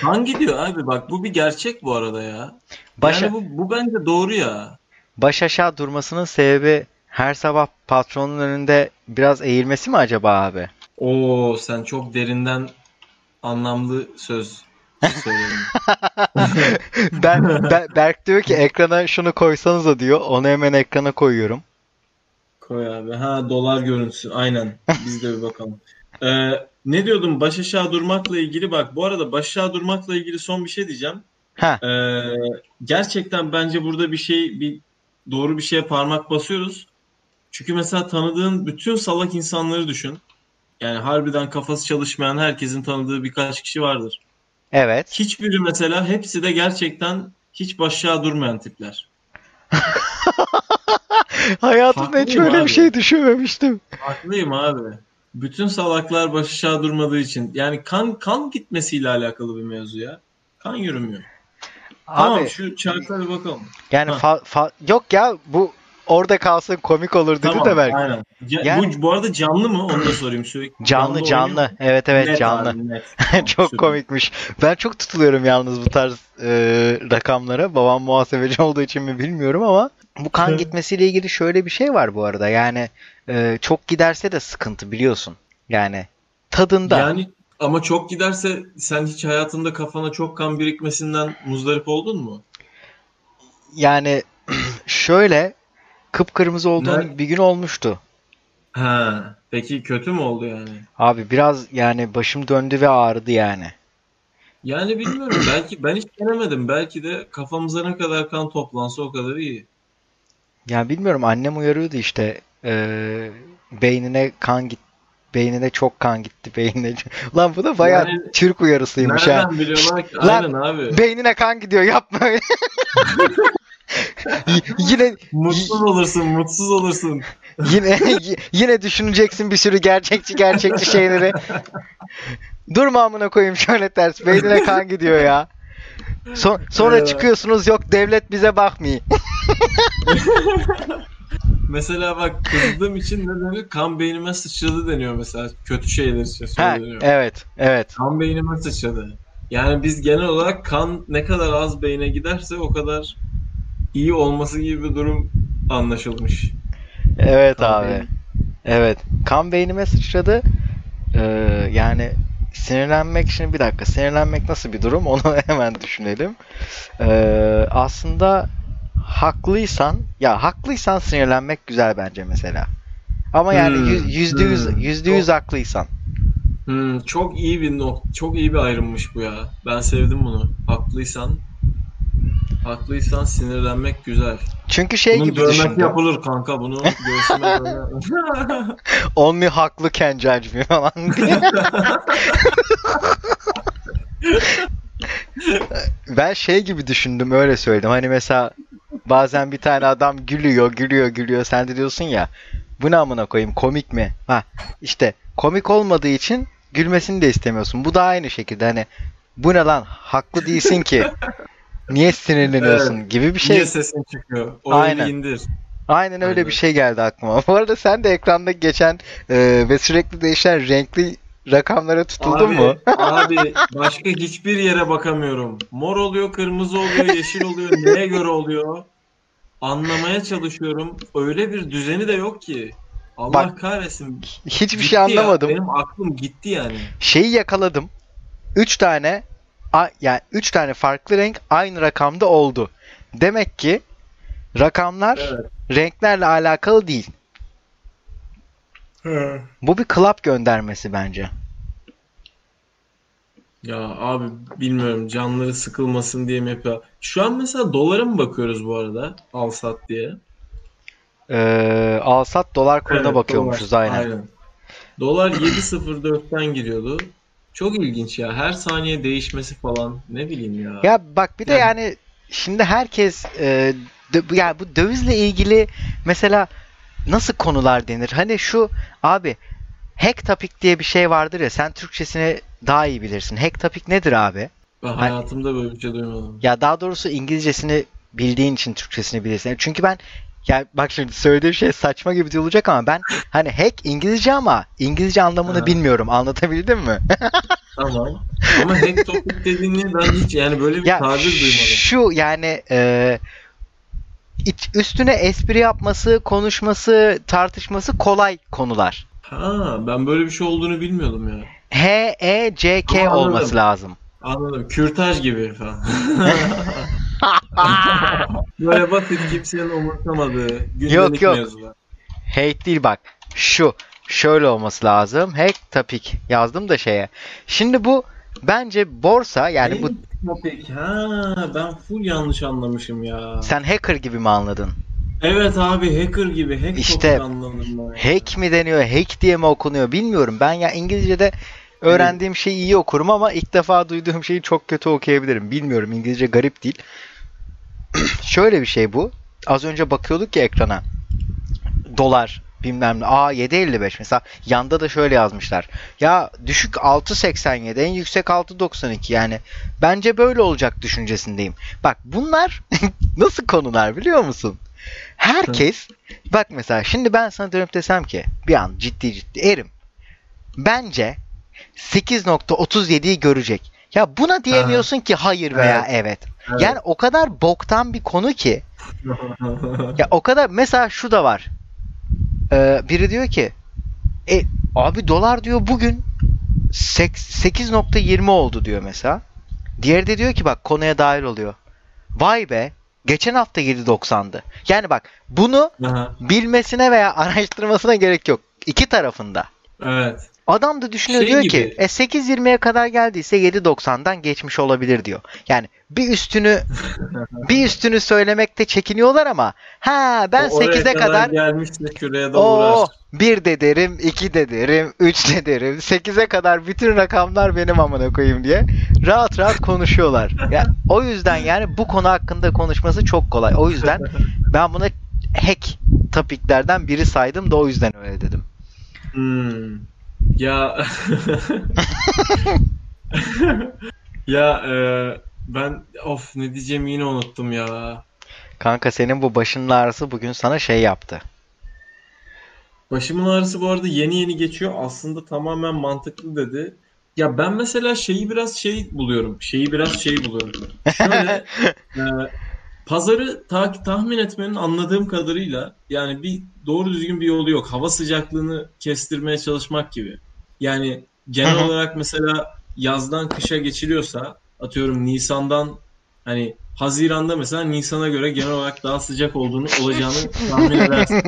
Kan gidiyor abi bak bu bir gerçek bu arada ya. Baş, Yani bu, bu bence doğru ya. baş aşağı durmasının sebebi her sabah patronun önünde biraz eğilmesi mi acaba abi? Oo sen çok derinden anlamlı söz söyledin. Ben, ben- Berk diyor ki ekrana şunu koysanıza diyor. Onu hemen ekrana koyuyorum. Koy abi. Ha dolar görüntüsü. Aynen. Biz de bir bakalım. Ee, ne diyordum? Baş aşağı durmakla ilgili bak. Bu arada baş aşağı durmakla ilgili son bir şey diyeceğim. Ee, gerçekten bence burada bir şey bir doğru bir şeye parmak basıyoruz. Çünkü mesela tanıdığın bütün salak insanları düşün. Yani harbiden kafası çalışmayan herkesin tanıdığı birkaç kişi vardır. evet. Hiçbiri mesela hepsi de gerçekten hiç baş aşağı durmayan tipler. Hayatımda hiç öyle abi. bir şey düşünmemiştim. Haklıyım abi. Bütün salaklar baş aşağı durmadığı için. Yani kan kan gitmesiyle alakalı bir mevzu ya. Kan yürümüyor. Tamam Abi şu chart'a bir bakalım. yani Ha. fa- fa- yok ya bu orada kalsın komik olur dedi Tamam, de Berk. aynen. Ya- Yani- bu, bu arada canlı mı? Onu da sorayım sürekli. Canlı canlı. mu? Evet evet Net canlı. abi, net. Çok komikmiş. Ben çok tutuluyorum yalnız bu tarz e, rakamlara. Babam muhasebeci olduğu için mi bilmiyorum ama bu kan gitmesiyle ilgili şöyle bir şey var bu arada. Yani e, çok giderse de sıkıntı biliyorsun. Yani tadında. Yani ama çok giderse sen hiç hayatında kafana çok kan birikmesinden muzdarip oldun mu? Yani şöyle kıpkırmızı olduğum Ne? bir gün olmuştu. Ha, peki kötü mü oldu yani? Abi biraz yani başım döndü ve ağrıdı yani. Yani bilmiyorum. Belki ben hiç denemedim. Belki de kafamıza ne kadar kan toplansa o kadar iyi. Yani bilmiyorum annem uyarıyordu işte e, beynine kan git beynine çok kan gitti beynine. Lan bu da bayağı Yani Türk uyarısıymış ha. Nereden biliyorlar ki? Lan- Aynen abi. Beynine kan gidiyor yapma yine Mutsuz olursun, mutsuz olursun. yine yine düşüneceksin bir sürü gerçekçi gerçekçi şeyleri. Durma amına koyayım şöyle ters. Beynine kan gidiyor ya. Son- sonra Evet. çıkıyorsunuz yok devlet bize bakmıyor. Mesela bak kızdığım için ne denir? Kan beynime sıçradı deniyor mesela. Kötü şeyler için söyleniyor. evet, evet. Kan beynime sıçradı. Yani biz genel olarak kan ne kadar az beyne giderse o kadar iyi olması gibi bir durum anlaşılmış. Evet Kan abi. beyni. Evet. Kan beynime sıçradı. Ee, yani sinirlenmek şimdi bir dakika. Sinirlenmek nasıl bir durum? Onu hemen düşünelim. Ee, aslında haklıysan ya haklıysan sinirlenmek güzel bence mesela. Ama yani Hmm, yüz- yüzde yüz hmm. yüzde yüz haklıysan. Hmm, çok iyi bir nok çok iyi bir ayrımmış bu ya. Ben sevdim bunu. Haklıysan haklıysan sinirlenmek güzel. Çünkü şey Bunun gibi dövmesi düşündüm. yapılır kanka bunu göğsüne dövme. Only haklı can judge me falan diye. ben şey gibi düşündüm öyle söyledim. Hani mesela bazen bir tane adam gülüyor gülüyor gülüyor. Sen de diyorsun ya bu ne amına koyayım komik mi? Ha işte komik olmadığı için gülmesini de istemiyorsun. Bu da aynı şekilde hani bu ne lan haklı değilsin ki. Niye sinirleniyorsun gibi bir şey. Niye sesin çıkıyor? O Aynen. indir. Aynen öyle Aynen. bir şey geldi aklıma. Bu arada sen de ekranda geçen e, ve sürekli değişen renkli rakamlara tutuldun Abi, mu? abi başka hiçbir yere bakamıyorum. Mor oluyor, kırmızı oluyor, yeşil oluyor. Neye göre oluyor? Anlamaya çalışıyorum. Öyle bir düzeni de yok ki. Allah Bak, kahretsin. Hiçbir Gitti şey ya. anlamadım. Benim aklım gitti yani. Şeyi yakaladım. 3 tane a- yani 3 tane farklı renk aynı rakamda oldu. Demek ki rakamlar Evet. renklerle alakalı değil. Bu bir club göndermesi bence. Ya abi bilmiyorum canları sıkılmasın diye mi yapıyor? Şu an mesela dolara mı bakıyoruz bu arada? Al sat diye. Ee, alsat dolar kuruna Evet, bakıyormuşuz dolar. aynen. Dolar 7.04'ten gidiyordu. Çok ilginç ya. Her saniye değişmesi falan. Ne bileyim ya. Ya bak bir de Yani- yani şimdi herkes e, dö- ya bu dövizle ilgili mesela nasıl konular denir? Hani şu abi hack topic diye bir şey vardır ya sen Türkçesini daha iyi bilirsin. Hack topic nedir abi? Ben hayatımda böyle bir şey duymadım. Ya daha doğrusu İngilizcesini bildiğin için Türkçesini bilirsin. Çünkü ben Ya bak şimdi söylediğim şey saçma gibi olacak ama ben hani hack İngilizce ama İngilizce anlamını Ha. bilmiyorum. Anlatabildim mi? Tamam. Ama hack topic dediğini ben hiç yani böyle bir Ya tabir duymadım. şu yani e, iç- üstüne espri yapması, konuşması, tartışması kolay konular. Ha, ben böyle bir şey olduğunu bilmiyordum ya. H E C K olması lazım. Anladım. Kürtaj gibi falan. Böyle basit kimsenin umursamadığı gündelik Yok, yok. mevzular. Hate değil bak. Şu şöyle olması lazım. Hack topic yazdım da şeye. Şimdi bu bence borsa yani bu Hack topic. Ha, ben full yanlış anlamışım ya. sen hacker gibi mi anladın? Evet abi hacker gibi. Hack İşte, anladım ben. Hack mi deniyor, hack diye mi okunuyor bilmiyorum. Ben ya İngilizce'de öğrendiğim şeyi iyi okurum ama ilk defa duyduğum şeyi çok kötü okuyabilirim. Bilmiyorum İngilizce garip değil. Şöyle bir şey bu. Az önce bakıyorduk ya ekrana. Dolar bilmem ne. Aa 7.55 mesela. Yanda da şöyle yazmışlar. Ya düşük 6.87 en yüksek 6.92 yani. Bence böyle olacak düşüncesindeyim. Bak bunlar nasıl konular biliyor musun? Herkes bak mesela şimdi ben sana dönüp desem ki bir an ciddi ciddi erim. Bence 8.37'yi görecek. Ya buna diyemiyorsun ki hayır veya evet. Evet. Yani o kadar boktan bir konu ki. Ya o kadar mesela şu da var. Ee, biri diyor ki e, abi dolar diyor bugün sek- 8.20 oldu diyor mesela. Diğeri de diyor ki bak konuya dahil oluyor. Vay be geçen hafta 7.90'dı. Yani bak bunu Aha, bilmesine veya araştırmasına gerek yok. İki tarafında. evet. Adam da düşünüyor Şey diyor gibi. ki e 8.20'ye kadar geldiyse 7.90'dan geçmiş olabilir diyor. Yani bir üstünü bir üstünü söylemekte çekiniyorlar ama ha ben O oraya 8'e kadar gelmişse şuraya da o uğraş. 1 de derim, 2 de derim, 3 de derim, 8'e kadar bütün rakamlar benim amına koyayım diye rahat rahat konuşuyorlar. Ya o yüzden yani bu konu hakkında konuşması çok kolay. O yüzden ben buna hack topiklerden biri saydım da o yüzden öyle dedim. Hmm. Ya ya e, ben of ne diyeceğimi yine unuttum ya. Kanka senin bu başının ağrısı bugün sana şey yaptı. Başımın ağrısı bu arada yeni yeni geçiyor. Aslında tamamen mantıklı dedi. Ya ben mesela şeyi biraz şey buluyorum. Şeyi biraz şey buluyorum. Şöyle e, pazarı ta- tahmin etmenin anladığım kadarıyla yani bir doğru düzgün bir yolu yok. Hava sıcaklığını kestirmeye çalışmak gibi. Yani genel Hı hı. olarak mesela yazdan kışa geçiliyorsa atıyorum Nisan'dan hani Haziran'da mesela Nisan'a göre genel olarak daha sıcak olduğunu olacağını tahmin edersin.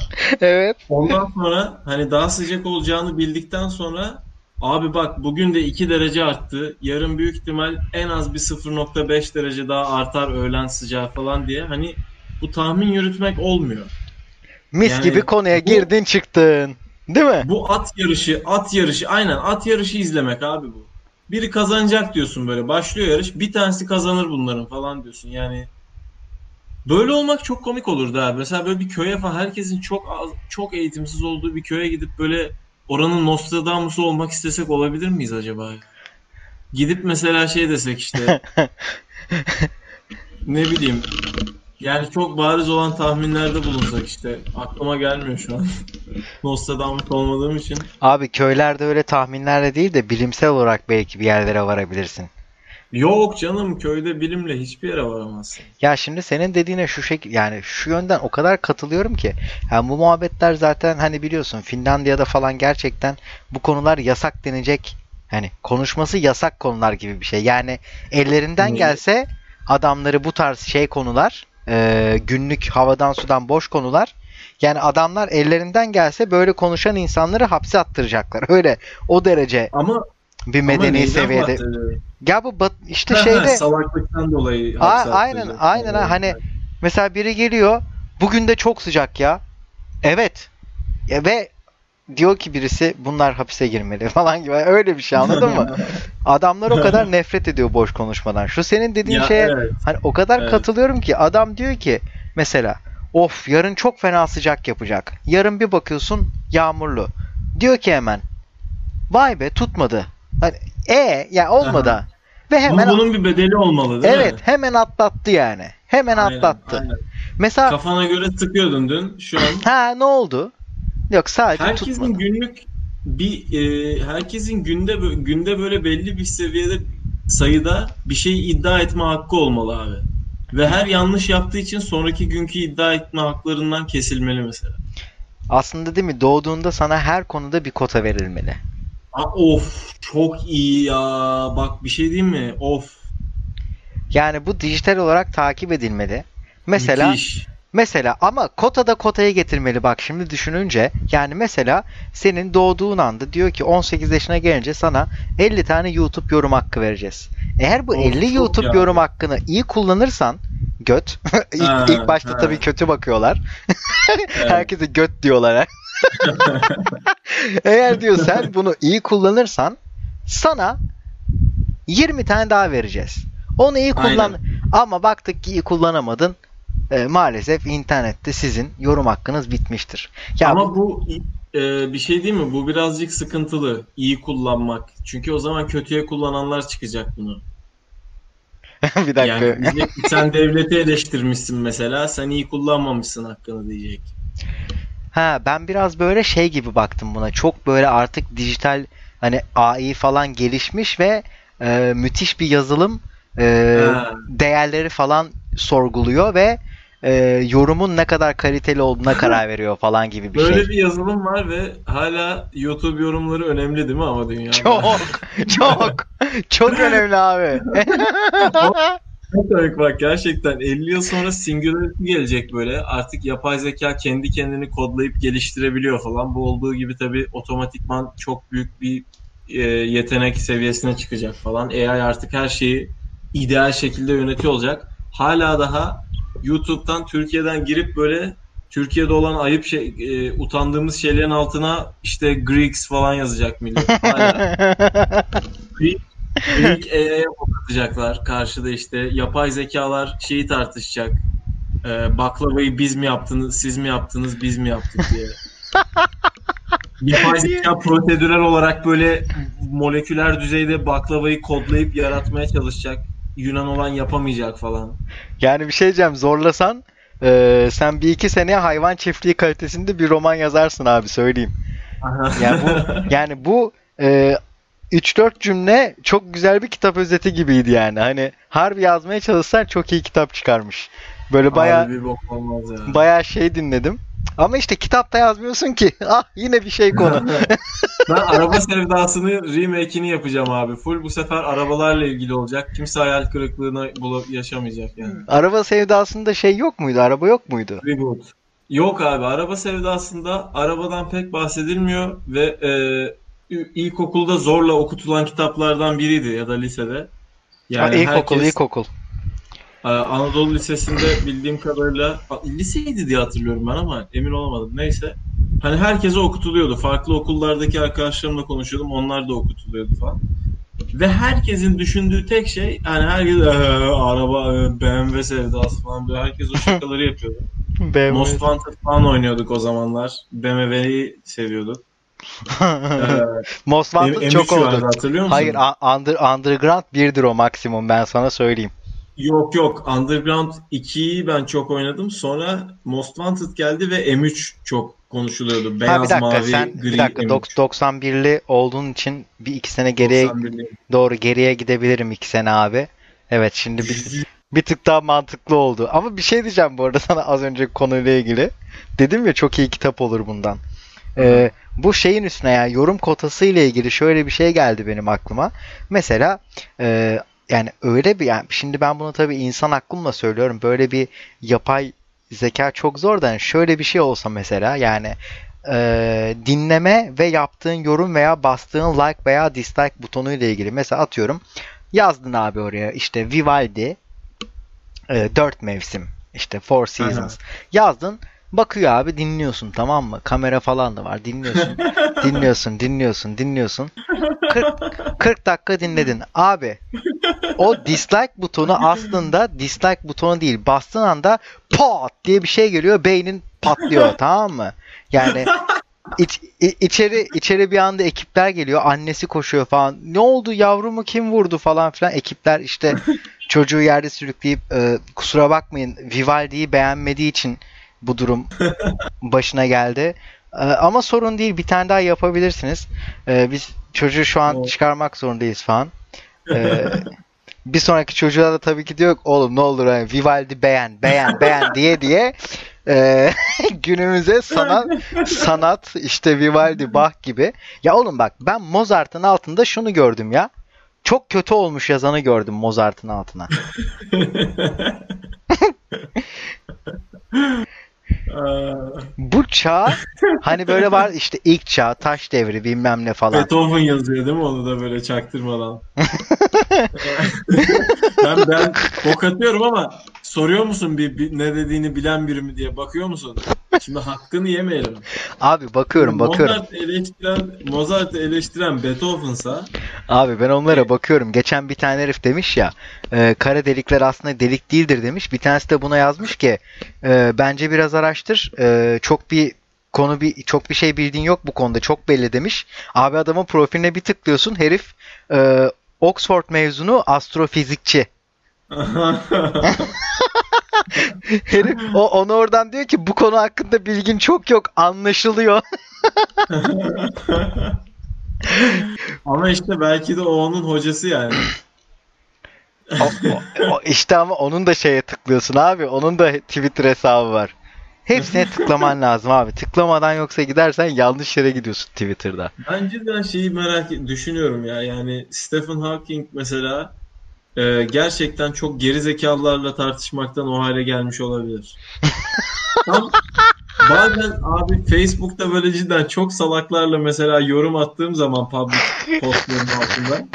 evet. Ondan sonra hani daha sıcak olacağını bildikten sonra abi bak bugün de 2 derece arttı. Yarın büyük ihtimal en az bir 0.5 derece daha artar öğlen sıcağı falan diye. Hani bu tahmin yürütmek olmuyor. Mis Yani gibi konuya bu- girdin çıktın. Değil mi? Bu at yarışı, at yarışı aynen at yarışı izlemek abi bu. Biri kazanacak diyorsun böyle. Başlıyor yarış. Bir tanesi kazanır bunların falan diyorsun. Yani böyle olmak çok komik olurdu abi. Mesela böyle bir köye falan herkesin çok az, çok eğitimsiz olduğu bir köye gidip böyle oranın Nostradamus'u olmak istesek olabilir miyiz acaba? Gidip mesela şey desek işte ne bileyim yani çok bariz olan tahminlerde bulunsak işte aklıma gelmiyor şu an. Nostradamus olmadığım için. Abi köylerde öyle tahminlerle değil de bilimsel olarak belki bir yerlere varabilirsin. Yok canım köyde bilimle hiçbir yere varamazsın. Ya şimdi senin dediğine şu şekil yani şu yönden o kadar katılıyorum ki. Yani bu muhabbetler zaten hani biliyorsun Finlandiya'da falan gerçekten bu konular yasak denecek. Hani konuşması yasak konular gibi bir şey. Yani ellerinden gelse adamları bu tarz şey konular e, günlük havadan sudan boş konular yani adamlar ellerinden gelse böyle konuşan insanları hapse attıracaklar. Öyle o derece Ama bir medeni seviyede. bahsediyorum? Ya bu bat- işte şeyde salaklıktan dolayı A- aynen aynen ha. hani mesela biri geliyor bugün de çok sıcak ya. Evet. Ya ve diyor ki birisi bunlar hapise girmeli falan gibi öyle bir şey anladın mı? Adamlar o kadar nefret ediyor boş konuşmadan. Şu senin dediğin Ya şeye evet. hani o kadar Evet. katılıyorum ki adam diyor ki mesela of yarın çok fena sıcak yapacak. Yarın bir bakıyorsun yağmurlu. Diyor ki hemen vay be tutmadı. Hani, e ya olmadı. Aha. Ve Bu- hemen bunun bir bedeli olmalı değil Evet, mi? hemen atlattı yani. Hemen Aynen, atlattı. aynen. Mesela Kafana göre sıkıyordun dün. Şu an ha ne oldu? Yok sadece herkesin tutmadı. günlük bir e, herkesin günde günde böyle belli bir seviyede sayıda bir şey iddia etme hakkı olmalı abi. Ve her yanlış yaptığı için sonraki günkü iddia etme haklarından kesilmeli mesela. Aslında değil mi? Doğduğunda sana her konuda bir kota verilmeli. Aa, of çok iyi ya. Bak bir şey diyeyim mi? Of. Yani bu dijital olarak takip edilmeli. Mesela müthiş. Mesela ama kota da kotaya getirmeli bak şimdi düşününce. Yani mesela senin doğduğun anda diyor ki 18 yaşına gelince sana 50 tane YouTube yorum hakkı vereceğiz. Eğer bu Of, 50 çok YouTube ya. yorum hakkını iyi kullanırsan göt. ilk, Ha, ilk başta ha. tabii kötü bakıyorlar. Evet. Herkese göt diyorlar. Eğer diyor sen bunu iyi kullanırsan sana 20 tane daha vereceğiz. Onu iyi kullan Aynen. ama baktık ki iyi kullanamadın. E, maalesef internette sizin yorum hakkınız bitmiştir. Ya Ama bu- bu e, bir şey değil mi? Bu birazcık sıkıntılı. İyi kullanmak. Çünkü o zaman kötüye kullananlar çıkacak bunu. bir dakika. Yani diyecek sen devleti eleştirmişsin mesela. Sen iyi kullanmamışsın hakkını diyecek. Ha ben biraz böyle şey gibi baktım buna. Çok böyle artık dijital hani AI falan gelişmiş ve e, müthiş bir yazılım e, Ha. değerleri falan sorguluyor ve e, yorumun ne kadar kaliteli olduğuna karar veriyor falan gibi bir Böyle şey. bir yazılım var ve hala YouTube yorumları önemli değil mi ama dünyada? Çok çok çok önemli abi. Çok komik bak gerçekten 50 yıl sonra Singularity gelecek böyle. Artık yapay zeka kendi kendini kodlayıp geliştirebiliyor falan. Bu olduğu gibi tabii otomatikman çok büyük bir e, yetenek seviyesine çıkacak falan. AI artık her şeyi ideal şekilde yönetiyor olacak. Hala daha YouTube'dan Türkiye'den girip böyle Türkiye'de olan ayıp şey, e, utandığımız şeylerin altına işte Greeks falan yazacak millet. Hala. AI'ye bok atacaklar. Karşıda işte yapay zekalar şeyi tartışacak. Ee, baklavayı biz mi yaptınız, siz mi yaptınız, biz mi yaptık diye. yapay zeka prosedürel olarak böyle moleküler düzeyde baklavayı kodlayıp yaratmaya çalışacak. Yunan olan yapamayacak falan. Yani bir şey diyeceğim zorlasan e, sen bir iki seneye hayvan çiftliği kalitesinde bir roman yazarsın abi söyleyeyim. Yani bu yani bu e, 3-4 cümle çok güzel bir kitap özeti gibiydi yani. Hani harbi yazmaya çalışsan çok iyi kitap çıkarmış. Böyle baya Abi bir bok olmaz ya. baya şey dinledim. Ama işte kitapta yazmıyorsun ki. Ah yine bir şey konu. ben araba sevdasını remake'ini yapacağım abi. Full bu sefer arabalarla ilgili olacak. Kimse hayal kırıklığına yaşamayacak yani. Araba sevdasında şey yok muydu? Araba yok muydu? Reboot. Yok abi araba sevdasında arabadan pek bahsedilmiyor ve e, ilkokulda zorla okutulan kitaplardan biriydi ya da lisede. Ha, ilkokul, herkes, ilkokul. e, Anadolu Lisesi'nde bildiğim kadarıyla liseydi diye hatırlıyorum ben ama emin olamadım. Neyse. Hani herkese okutuluyordu. Farklı okullardaki arkadaşlarımla konuşuyordum. Onlar da okutuluyordu falan. Ve herkesin düşündüğü tek şey hani herkes "Ee, araba BMW sevdası falan böyle herkes o şakaları yapıyordu. BMW. Most Wanted falan oynuyorduk o zamanlar. BMW'yi seviyorduk. Most Wanted M- çok M3 vardı, oldu. hatırlıyor musun? Hayır, under, Underground 1'dir o maksimum ben sana söyleyeyim. Yok yok. Underground 2'yi ben çok oynadım. Sonra Most Wanted geldi ve M3 çok konuşuluyordu. Beyaz, ha bir dakika mavi, sen gri bir dakika M3. dok- 91'li olduğun için bir iki sene geriye 91'li. doğru geriye gidebilirim iki sene abi. Evet şimdi bir, bir tık daha mantıklı oldu. Ama bir şey diyeceğim bu arada sana az önceki konuyla ilgili. Dedim ya çok iyi kitap olur bundan. Ee, bu şeyin üstüne yani yorum kotası ile ilgili şöyle bir şey geldi benim aklıma. Mesela e, yani öyle bir yani şimdi ben bunu tabii insan aklımla söylüyorum. Böyle bir yapay zeka çok zor da yani şöyle bir şey olsa mesela yani e, dinleme ve yaptığın yorum veya bastığın like veya dislike butonu ile ilgili. Mesela atıyorum yazdın abi oraya işte Vivaldi e, 4 mevsim işte Four Seasons yazdın bakıyor abi dinliyorsun tamam mı kamera falan da var dinliyorsun dinliyorsun dinliyorsun dinliyorsun 40, 40 dakika dinledin abi o dislike butonu aslında dislike butonu değil bastığın anda pat diye bir şey geliyor beynin patlıyor tamam mı yani İç, içeri içeri bir anda ekipler geliyor. Annesi koşuyor falan. Ne oldu yavrumu kim vurdu falan filan. Ekipler işte çocuğu yerde sürükleyip e, kusura bakmayın Vivaldi'yi beğenmediği için bu durum başına geldi. E, ama sorun değil. Bir tane daha yapabilirsiniz. E, biz çocuğu şu an çıkarmak zorundayız falan. E, bir sonraki çocuğa da tabii ki diyor oğlum ne olur hani Vivaldi beğen beğen beğen diye diye e, günümüze sanat sanat işte Vivaldi Bach gibi. Ya oğlum bak ben Mozart'ın altında şunu gördüm ya. Çok kötü olmuş yazanı gördüm Mozart'ın altına. Bu çağ hani böyle var işte ilk çağ, taş devri bilmem ne falan. Beethoven yazıyor değil mi onu da böyle çaktırmadan. ben ben bok atıyorum ama soruyor musun bir, bir ne dediğini bilen biri mi diye bakıyor musun? Şimdi hakkını yemeyelim. Abi bakıyorum bakıyorum. Mozart eleştiren, Mozart eleştiren Beethoven'sa Abi ben onlara bakıyorum. Geçen bir tane herif demiş ya e, kara delikler aslında delik değildir demiş. Bir tanesi de buna yazmış ki e, bence biraz araştır. E, çok bir konu bir çok bir şey bildiğin yok bu konuda. Çok belli demiş. Abi adamın profiline bir tıklıyorsun. Herif e, Oxford mezunu astrofizikçi. Herif o onu oradan diyor ki bu konu hakkında bilgin çok yok anlaşılıyor. ama işte belki de o onun hocası yani. o, o, o, işte ama onun da şeye tıklıyorsun abi. Onun da Twitter hesabı var. Hepsine tıklaman lazım abi. Tıklamadan yoksa gidersen yanlış yere gidiyorsun Twitter'da. Bence ben şeyi merak düşünüyorum ya. Yani Stephen Hawking mesela e, gerçekten çok geri zekalılarla tartışmaktan o hale gelmiş olabilir. Tam bazen abi Facebook'ta böyle cidden çok salaklarla mesela yorum attığım zaman public postların altında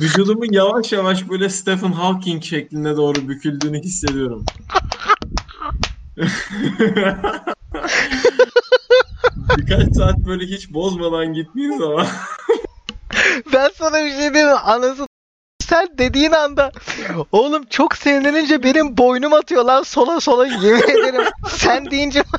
vücudumun yavaş yavaş böyle Stephen Hawking şeklinde doğru büküldüğünü hissediyorum. Birkaç saat böyle hiç bozmadan gittiğin zaman ben sana bir şey diyeyim mi? Anası sen dediğin anda oğlum çok sinirlenince benim boynum atıyor lan sola sola yemin ederim. sen deyince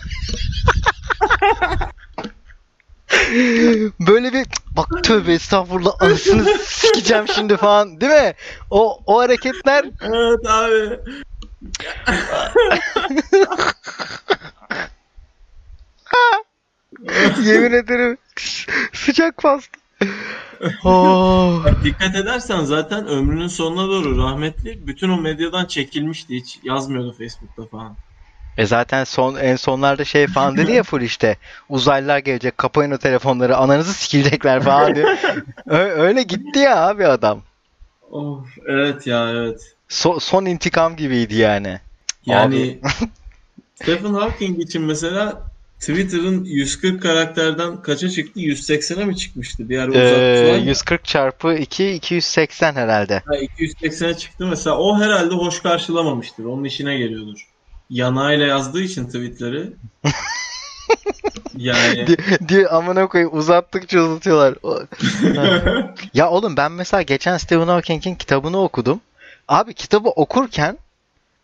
böyle bir bak tövbe estağfurullah anasını sikeceğim şimdi falan değil mi? O o hareketler Evet abi. Yemin ederim sıcak bastı. Oh. Bak, dikkat edersen zaten ömrünün sonuna doğru rahmetli bütün o medyadan çekilmişti hiç yazmıyordu Facebook'ta falan. E zaten son en sonlarda şey falan dedi ya full işte uzaylılar gelecek kapayın o telefonları ananızı sikilecekler falan diyor. öyle gitti ya abi adam. Of evet ya evet. So, son intikam gibiydi yani. Yani Stephen Hawking için mesela Twitter'ın 140 karakterden kaça çıktı? 180'e mi çıkmıştı? Bir yer ee, 140 çarpı 2 280 herhalde. Ha, 280'e çıktı mesela. O herhalde hoş karşılamamıştır. Onun işine geliyordur. Yanağıyla yazdığı için tweetleri. yani diye amına koyayım uzattıkça uzatıyorlar. ya oğlum ben mesela geçen Stephen Hawking'in kitabını okudum. Abi kitabı okurken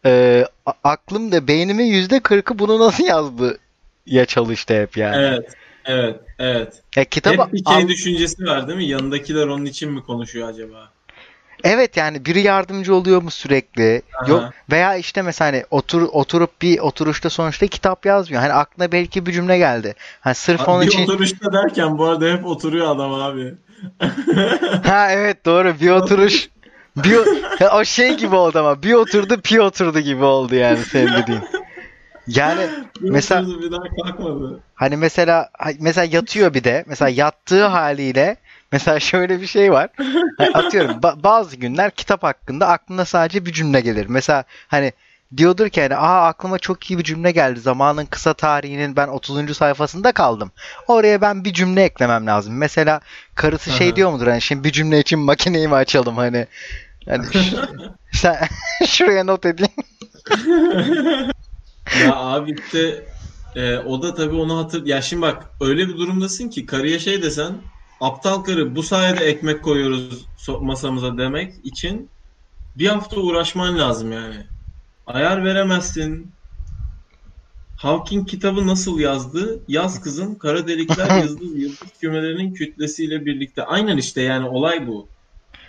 e, aklımda beynimin yüzde kırkı bunu nasıl yazdı ya çalıştı hep yani. Evet. Evet. Evet. Ya kitabı hep bir şey düşüncesi var değil mi? Yanındakiler onun için mi konuşuyor acaba? Evet yani biri yardımcı oluyor mu sürekli? Aha. Yok veya işte mesela hani otur oturup bir oturuşta sonuçta kitap yazmıyor. Hani aklına belki bir cümle geldi. Hani sırf abi, onun bir için oturuşta derken bu arada hep oturuyor adam abi. ha evet doğru bir oturuş. bir o şey gibi oldu ama bir oturdu pi oturdu gibi oldu yani senin dediğin. Yani mesela bir daha kalkmadı. Hani mesela mesela yatıyor bir de. Mesela yattığı haliyle mesela şöyle bir şey var. Hani atıyorum ba- bazı günler kitap hakkında aklına sadece bir cümle gelir. Mesela hani diyordur ki hani aa aklıma çok iyi bir cümle geldi. Zamanın kısa tarihinin ben 30. sayfasında kaldım. Oraya ben bir cümle eklemem lazım. Mesela karısı şey diyor mudur hani şimdi bir cümle için makineyi mi açalım hani. Yani sen şuraya not edeyim. Ya abi işte e, o da tabii onu hatır... Ya şimdi bak öyle bir durumdasın ki karıya şey desen aptal karı bu sayede ekmek koyuyoruz masamıza demek için bir hafta uğraşman lazım yani. Ayar veremezsin. Hawking kitabı nasıl yazdı? Yaz kızım kara delikler yıldız yıldız kümelerinin kütlesiyle birlikte. Aynen işte yani olay bu.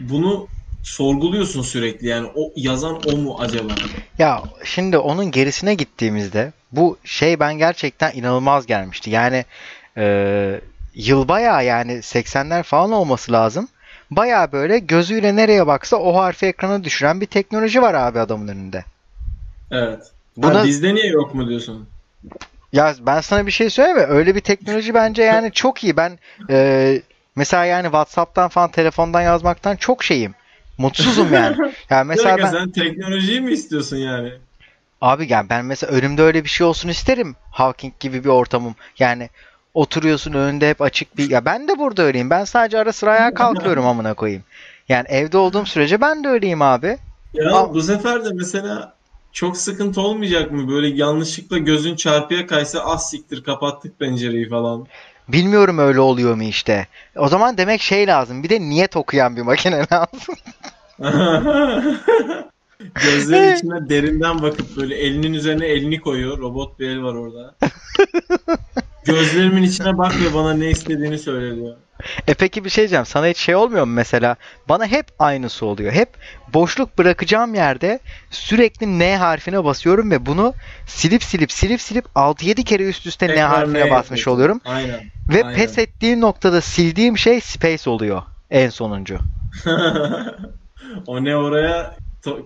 Bunu sorguluyorsun sürekli yani o yazan o mu acaba? Ya şimdi onun gerisine gittiğimizde bu şey ben gerçekten inanılmaz gelmişti. Yani e, yıl bayağı yani 80'ler falan olması lazım. Bayağı böyle gözüyle nereye baksa o harfi ekrana düşüren bir teknoloji var abi adamın önünde. Evet. Buna... Ha, bizde niye yok mu diyorsun? Ya ben sana bir şey söyleyeyim mi? Öyle bir teknoloji bence yani çok iyi. Ben e, mesela yani WhatsApp'tan falan telefondan yazmaktan çok şeyim. Mutsuzum yani. Yani mesela ben... Sen teknolojiyi mi istiyorsun yani? Abi yani ben mesela önümde öyle bir şey olsun isterim. Hawking gibi bir ortamım. Yani oturuyorsun önünde hep açık bir... Ya ben de burada öyleyim. Ben sadece ara sıra ayağa kalkıyorum amına koyayım. Yani evde olduğum sürece ben de öyleyim abi. Ya Ama... bu sefer de mesela çok sıkıntı olmayacak mı? Böyle yanlışlıkla gözün çarpıya kaysa az ah siktir kapattık pencereyi falan. Bilmiyorum öyle oluyor mu işte. O zaman demek şey lazım. Bir de niyet okuyan bir makine lazım. Gözlerin içine derinden bakıp böyle elinin üzerine elini koyuyor. Robot bir el var orada. Gözlerimin içine bak ve bana ne istediğini söyle diyor. E peki bir şey diyeceğim. Sana hiç şey olmuyor mu mesela? Bana hep aynısı oluyor. Hep boşluk bırakacağım yerde sürekli N harfine basıyorum ve bunu silip silip silip silip 6-7 kere üst üste Tekrar N harfine basmış yapıyorsun. oluyorum. Aynen. Ve Aynen. pes ettiğim noktada sildiğim şey space oluyor. En sonuncu. o ne oraya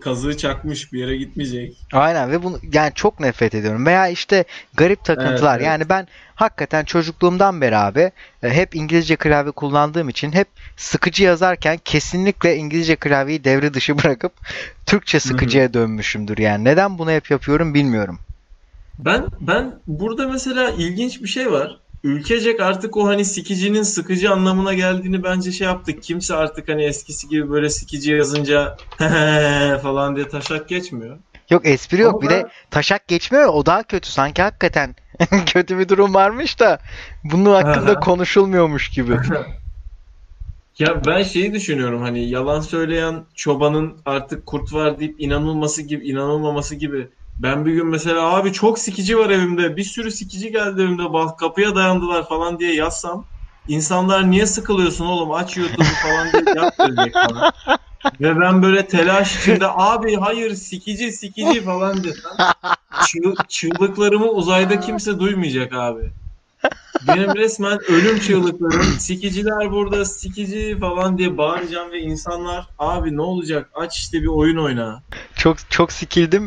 kazığı çakmış bir yere gitmeyecek. Aynen ve bunu yani çok nefret ediyorum. Veya işte garip takıntılar. Evet, evet. Yani ben hakikaten çocukluğumdan beri abi e, hep İngilizce klavye kullandığım için hep sıkıcı yazarken kesinlikle İngilizce klavyeyi devre dışı bırakıp Türkçe sıkıcıya Hı-hı. dönmüşümdür. Yani neden bunu hep yapıyorum bilmiyorum. Ben ben burada mesela ilginç bir şey var ülkecek artık o hani sikicinin sıkıcı anlamına geldiğini bence şey yaptık. Kimse artık hani eskisi gibi böyle sikici yazınca falan diye taşak geçmiyor. Yok espri yok. Ama bir ben... de taşak geçmiyor. O daha kötü. Sanki hakikaten kötü bir durum varmış da bunun hakkında konuşulmuyormuş gibi. ya ben şeyi düşünüyorum hani yalan söyleyen çobanın artık kurt var deyip inanılması gibi inanılmaması gibi ben bir gün mesela abi çok sikici var evimde. Bir sürü sikici geldi evimde. Kapıya dayandılar falan diye yazsam. insanlar niye sıkılıyorsun oğlum aç YouTube'u falan diye yap bana. Ve ben böyle telaş içinde abi hayır sikici sikici falan desem çığ, çığlıklarımı uzayda kimse duymayacak abi. Benim resmen ölüm çığlıklarım sikiciler burada sikici falan diye bağıracağım ve insanlar abi ne olacak aç işte bir oyun oyna. Çok çok sikildim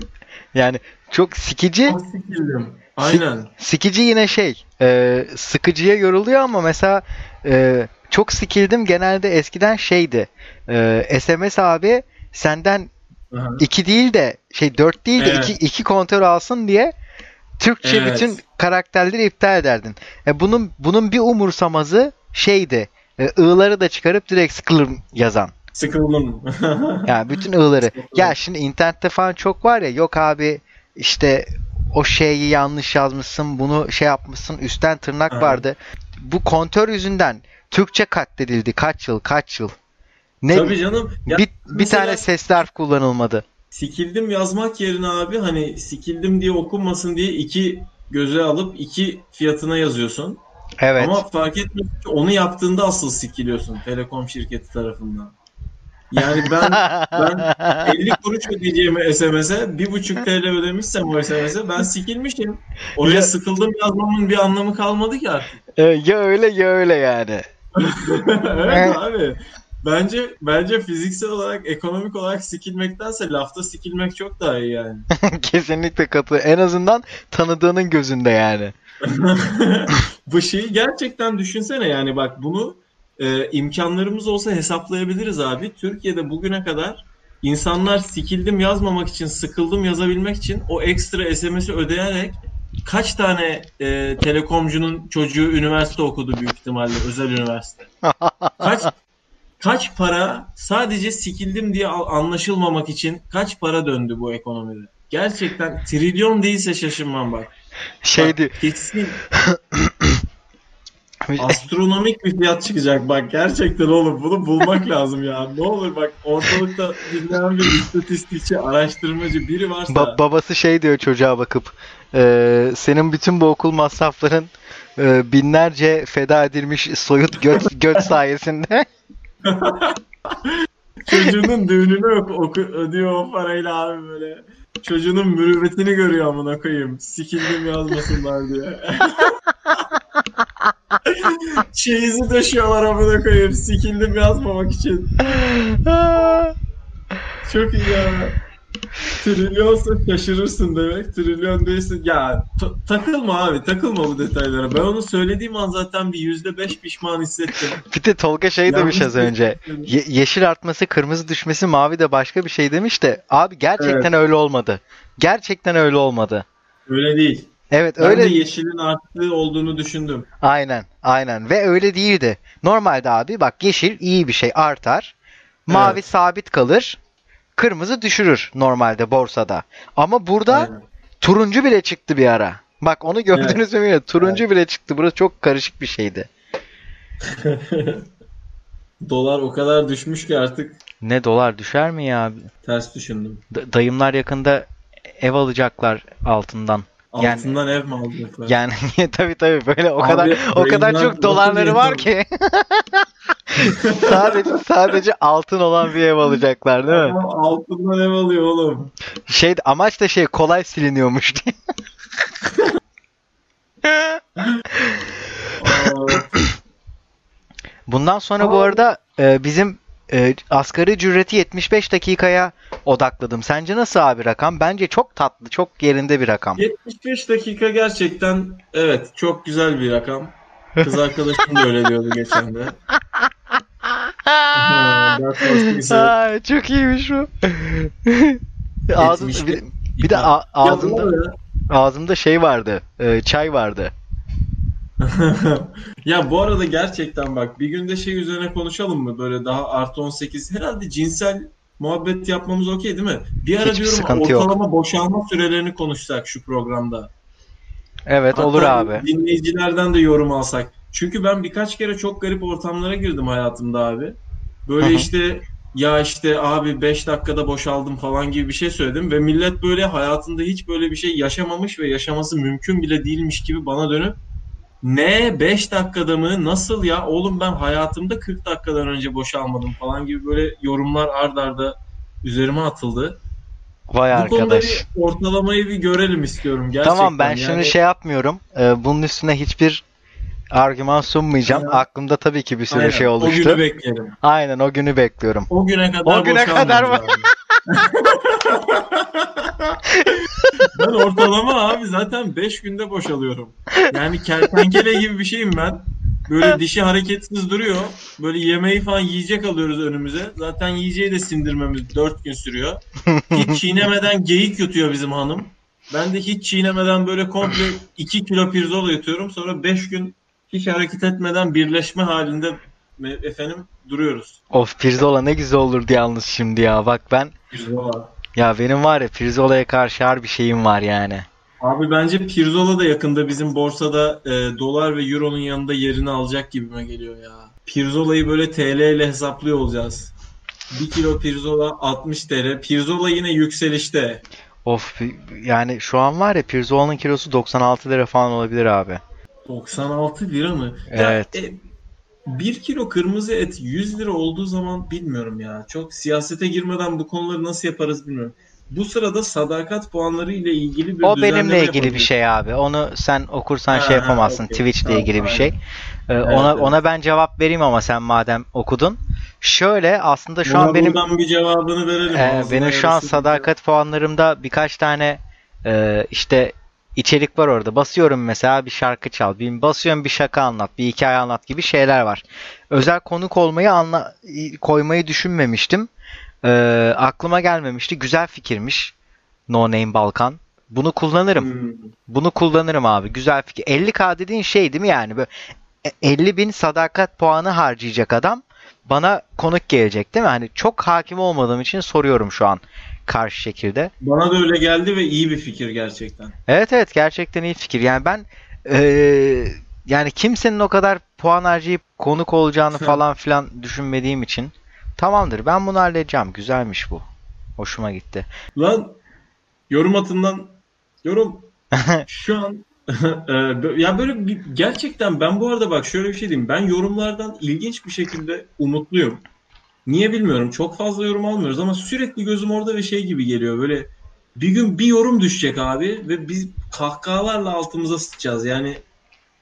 yani çok sikici. Çok sikildim. Aynen. sikici yine şey e, sıkıcıya yoruluyor ama mesela e, çok sikildim genelde eskiden şeydi e, SMS abi senden Aha. iki değil de şey dört değil de evet. iki, iki kontör alsın diye Türkçe evet. bütün karakterleri iptal ederdin. E, bunun bunun bir umursamazı şeydi. E, ığları da çıkarıp direkt sıkılım yazan. Sıkıldım. ya bütün ığları. Ya şimdi internette falan çok var ya yok abi işte o şeyi yanlış yazmışsın bunu şey yapmışsın üstten tırnak Aha. vardı. Bu kontör yüzünden Türkçe katledildi kaç yıl kaç yıl. Ne Tabii canım. Ya bir, bir tane sesli harf kullanılmadı. Sikildim yazmak yerine abi hani sikildim diye okunmasın diye iki göze alıp iki fiyatına yazıyorsun. Evet. Ama fark etmiyor ki onu yaptığında asıl sikiliyorsun Telekom şirketi tarafından. Yani ben ben 50 kuruş ödeyeceğimi SMS'e bir buçuk TL ödemişsem o SMS'e ben sikilmişim. Oraya ya, sıkıldım yazmamın bir anlamı kalmadı ki artık. E, ya öyle ya öyle yani. evet abi. Bence bence fiziksel olarak, ekonomik olarak sikilmektense lafta sikilmek çok daha iyi yani. Kesinlikle katı. En azından tanıdığının gözünde yani. Bu şeyi gerçekten düşünsene yani bak bunu e, imkanlarımız olsa hesaplayabiliriz abi. Türkiye'de bugüne kadar insanlar sikildim yazmamak için, sıkıldım yazabilmek için o ekstra SMS'i ödeyerek kaç tane e, telekomcunun çocuğu üniversite okudu büyük ihtimalle özel üniversite. Kaç kaç para sadece sikildim diye anlaşılmamak için kaç para döndü bu ekonomide? Gerçekten trilyon değilse şaşırmam bak. Şeydi. Bak, kesin Astronomik bir fiyat çıkacak bak gerçekten oğlum bunu bulmak lazım ya. Ne olur bak ortalıkta dinleyen bir istatistikçi, araştırmacı biri varsa Ba- babası şey diyor çocuğa bakıp e, senin bütün bu okul masrafların e, binlerce feda edilmiş soyut göt, göt sayesinde. çocuğunun düğününü oku, ödüyor o parayla abi böyle. Çocuğunun mürüvvetini görüyor amına koyayım. Sikildim yazmasınlar diye. Çeyizi döşüyorlar amına koyayım. Sikildim yazmamak için. Çok iyi ya. Trilyonsa şaşırırsın demek. Trilyon değilsin. Ya ta- takılma abi. Takılma bu detaylara. Ben onu söylediğim an zaten bir yüzde beş pişman hissettim. Bir de Tolga şey Yanlış demiş az önce. Ye- yeşil artması, kırmızı düşmesi, mavi de başka bir şey demiş de abi gerçekten öyle olmadı. Gerçekten öyle olmadı. Öyle değil. Evet Ben öyle de yeşilin arttığı olduğunu düşündüm. aynen aynen ve öyle değildi. Normalde abi bak yeşil iyi bir şey artar. Mavi Evet. sabit kalır. Kırmızı düşürür normalde borsada. Ama burada Aynen. turuncu bile çıktı bir ara. Bak onu gördünüz mü bilmiyorum. Turuncu bile çıktı. Burası çok karışık bir şeydi. Dolar o kadar düşmüş ki artık Ne dolar düşer mi ya? ters düşündüm. D- dayımlar yakında ev alacaklar altından. Yani- Altından ev mi alacaklar? Yani tabii tabii böyle o Abi, kadar o kadar çok dolarları var ki. sadece sadece altın olan bir ev alacaklar değil mi? Ama altından ev alıyor oğlum. Şey amaç da şey kolay siliniyormuş diye. Bundan sonra bu arada e, bizim e, asgari ücreti 75 dakikaya odakladım. Sence nasıl abi rakam? Bence çok tatlı, çok yerinde bir rakam. 75 dakika gerçekten evet çok güzel bir rakam. Kız arkadaşım da öyle diyordu geçen de. Aa, çok iyiymiş bu. Ağzım, 75 bir, bir de a- ağzımda ağzımda şey vardı. e, çay vardı. Ya bu arada gerçekten bak bir günde şey üzerine konuşalım mı? Böyle daha artı 18 herhalde cinsel muhabbet yapmamız okey değil mi? Bir ara Hiçbir diyorum sıkıntı yok. ortalama boşalma sürelerini konuşsak şu programda. Evet Hatta olur abi. Dinleyicilerden de yorum alsak. Çünkü ben birkaç kere çok garip ortamlara girdim hayatımda abi. Böyle Hı hı. işte ya işte abi 5 dakikada boşaldım falan gibi bir şey söyledim ve millet böyle hayatında hiç böyle bir şey yaşamamış ve yaşaması mümkün bile değilmiş gibi bana dönüp ne 5 dakikada mı nasıl ya oğlum ben hayatımda 40 dakikadan önce boşalmadım falan gibi böyle yorumlar ard arda üzerime atıldı. Vay Bu konuda arkadaş. bir ortalamayı bir görelim istiyorum gerçekten. Tamam ben Yani- şimdi şey yapmıyorum. Ee, bunun üstüne hiçbir argüman sunmayacağım. Aynen. Aklımda tabii ki bir sürü Aynen, şey O oluştu. günü beklerim. Aynen o günü bekliyorum. O güne kadar O güne kadar mı? Ben ortalama abi zaten 5 günde boşalıyorum. Yani kertenkele gibi bir şeyim ben. Böyle dişi hareketsiz duruyor. Böyle yemeği falan yiyecek alıyoruz önümüze. Zaten yiyeceği de sindirmemiz 4 gün sürüyor. Hiç çiğnemeden geyik yutuyor bizim hanım. Ben de hiç çiğnemeden böyle komple 2 kilo pirzola yutuyorum. Sonra 5 gün hiç hareket etmeden birleşme halinde efendim duruyoruz. Of pirzola ne güzel olurdu yalnız şimdi ya. Bak ben Pirzola. ya benim var ya pirzolaya karşı her bir şeyim var yani. Abi bence Pirzola da yakında bizim borsada e, dolar ve euronun yanında yerini alacak gibime geliyor ya. Pirzola'yı böyle TL ile hesaplıyor olacağız. 1 kilo Pirzola 60 TL. Pirzola yine yükselişte. Of yani şu an var ya pirzolanın kilosu 96 lira falan olabilir abi. 96 lira mı? Ya, Evet. e, 1 kilo kırmızı et 100 lira olduğu zaman bilmiyorum ya. Çok siyasete girmeden bu konuları nasıl yaparız bilmiyorum. Bu sırada sadakat puanları ile ilgili bir O benimle ilgili bir şey abi. Onu sen okursan Ha, şey yapamazsın. okey. Twitch'le Tamam, ilgili bir aynen. şey. Ee, Evet, ona evet. ona ben cevap vereyim ama sen madem okudun. Şöyle aslında şu Buna an benim bir cevabını verelim. Ağzına benim şu an sadakat puanlarımda birkaç tane e, işte içerik var orada. Basıyorum mesela bir şarkı çal, bir basıyorum bir şaka anlat, bir hikaye anlat gibi şeyler var. Özel konuk olmayı anla koymayı düşünmemiştim. Ee, aklıma gelmemişti. Güzel fikirmiş. No Name Balkan. Bunu kullanırım. Hmm. Bunu kullanırım abi. Güzel fikir. 50k dediğin şey değil mi yani? Böyle e- 50 bin sadakat puanı harcayacak adam bana konuk gelecek değil mi? Hani çok hakim olmadığım için soruyorum şu an karşı şekilde. Bana da öyle geldi ve iyi bir fikir gerçekten. Evet evet gerçekten iyi fikir. Yani ben eee, yani kimsenin o kadar puan harcayıp konuk olacağını falan filan düşünmediğim için tamamdır ben bunu halledeceğim. Güzelmiş bu. Hoşuma gitti. Lan yorum atından yorum şu an e, ya böyle bir, gerçekten ben bu arada bak şöyle bir şey diyeyim. Ben yorumlardan ilginç bir şekilde umutluyum. Niye bilmiyorum. Çok fazla yorum almıyoruz ama sürekli gözüm orada ve şey gibi geliyor. Böyle bir gün bir yorum düşecek abi ve biz kahkahalarla altımıza sıçacağız. Yani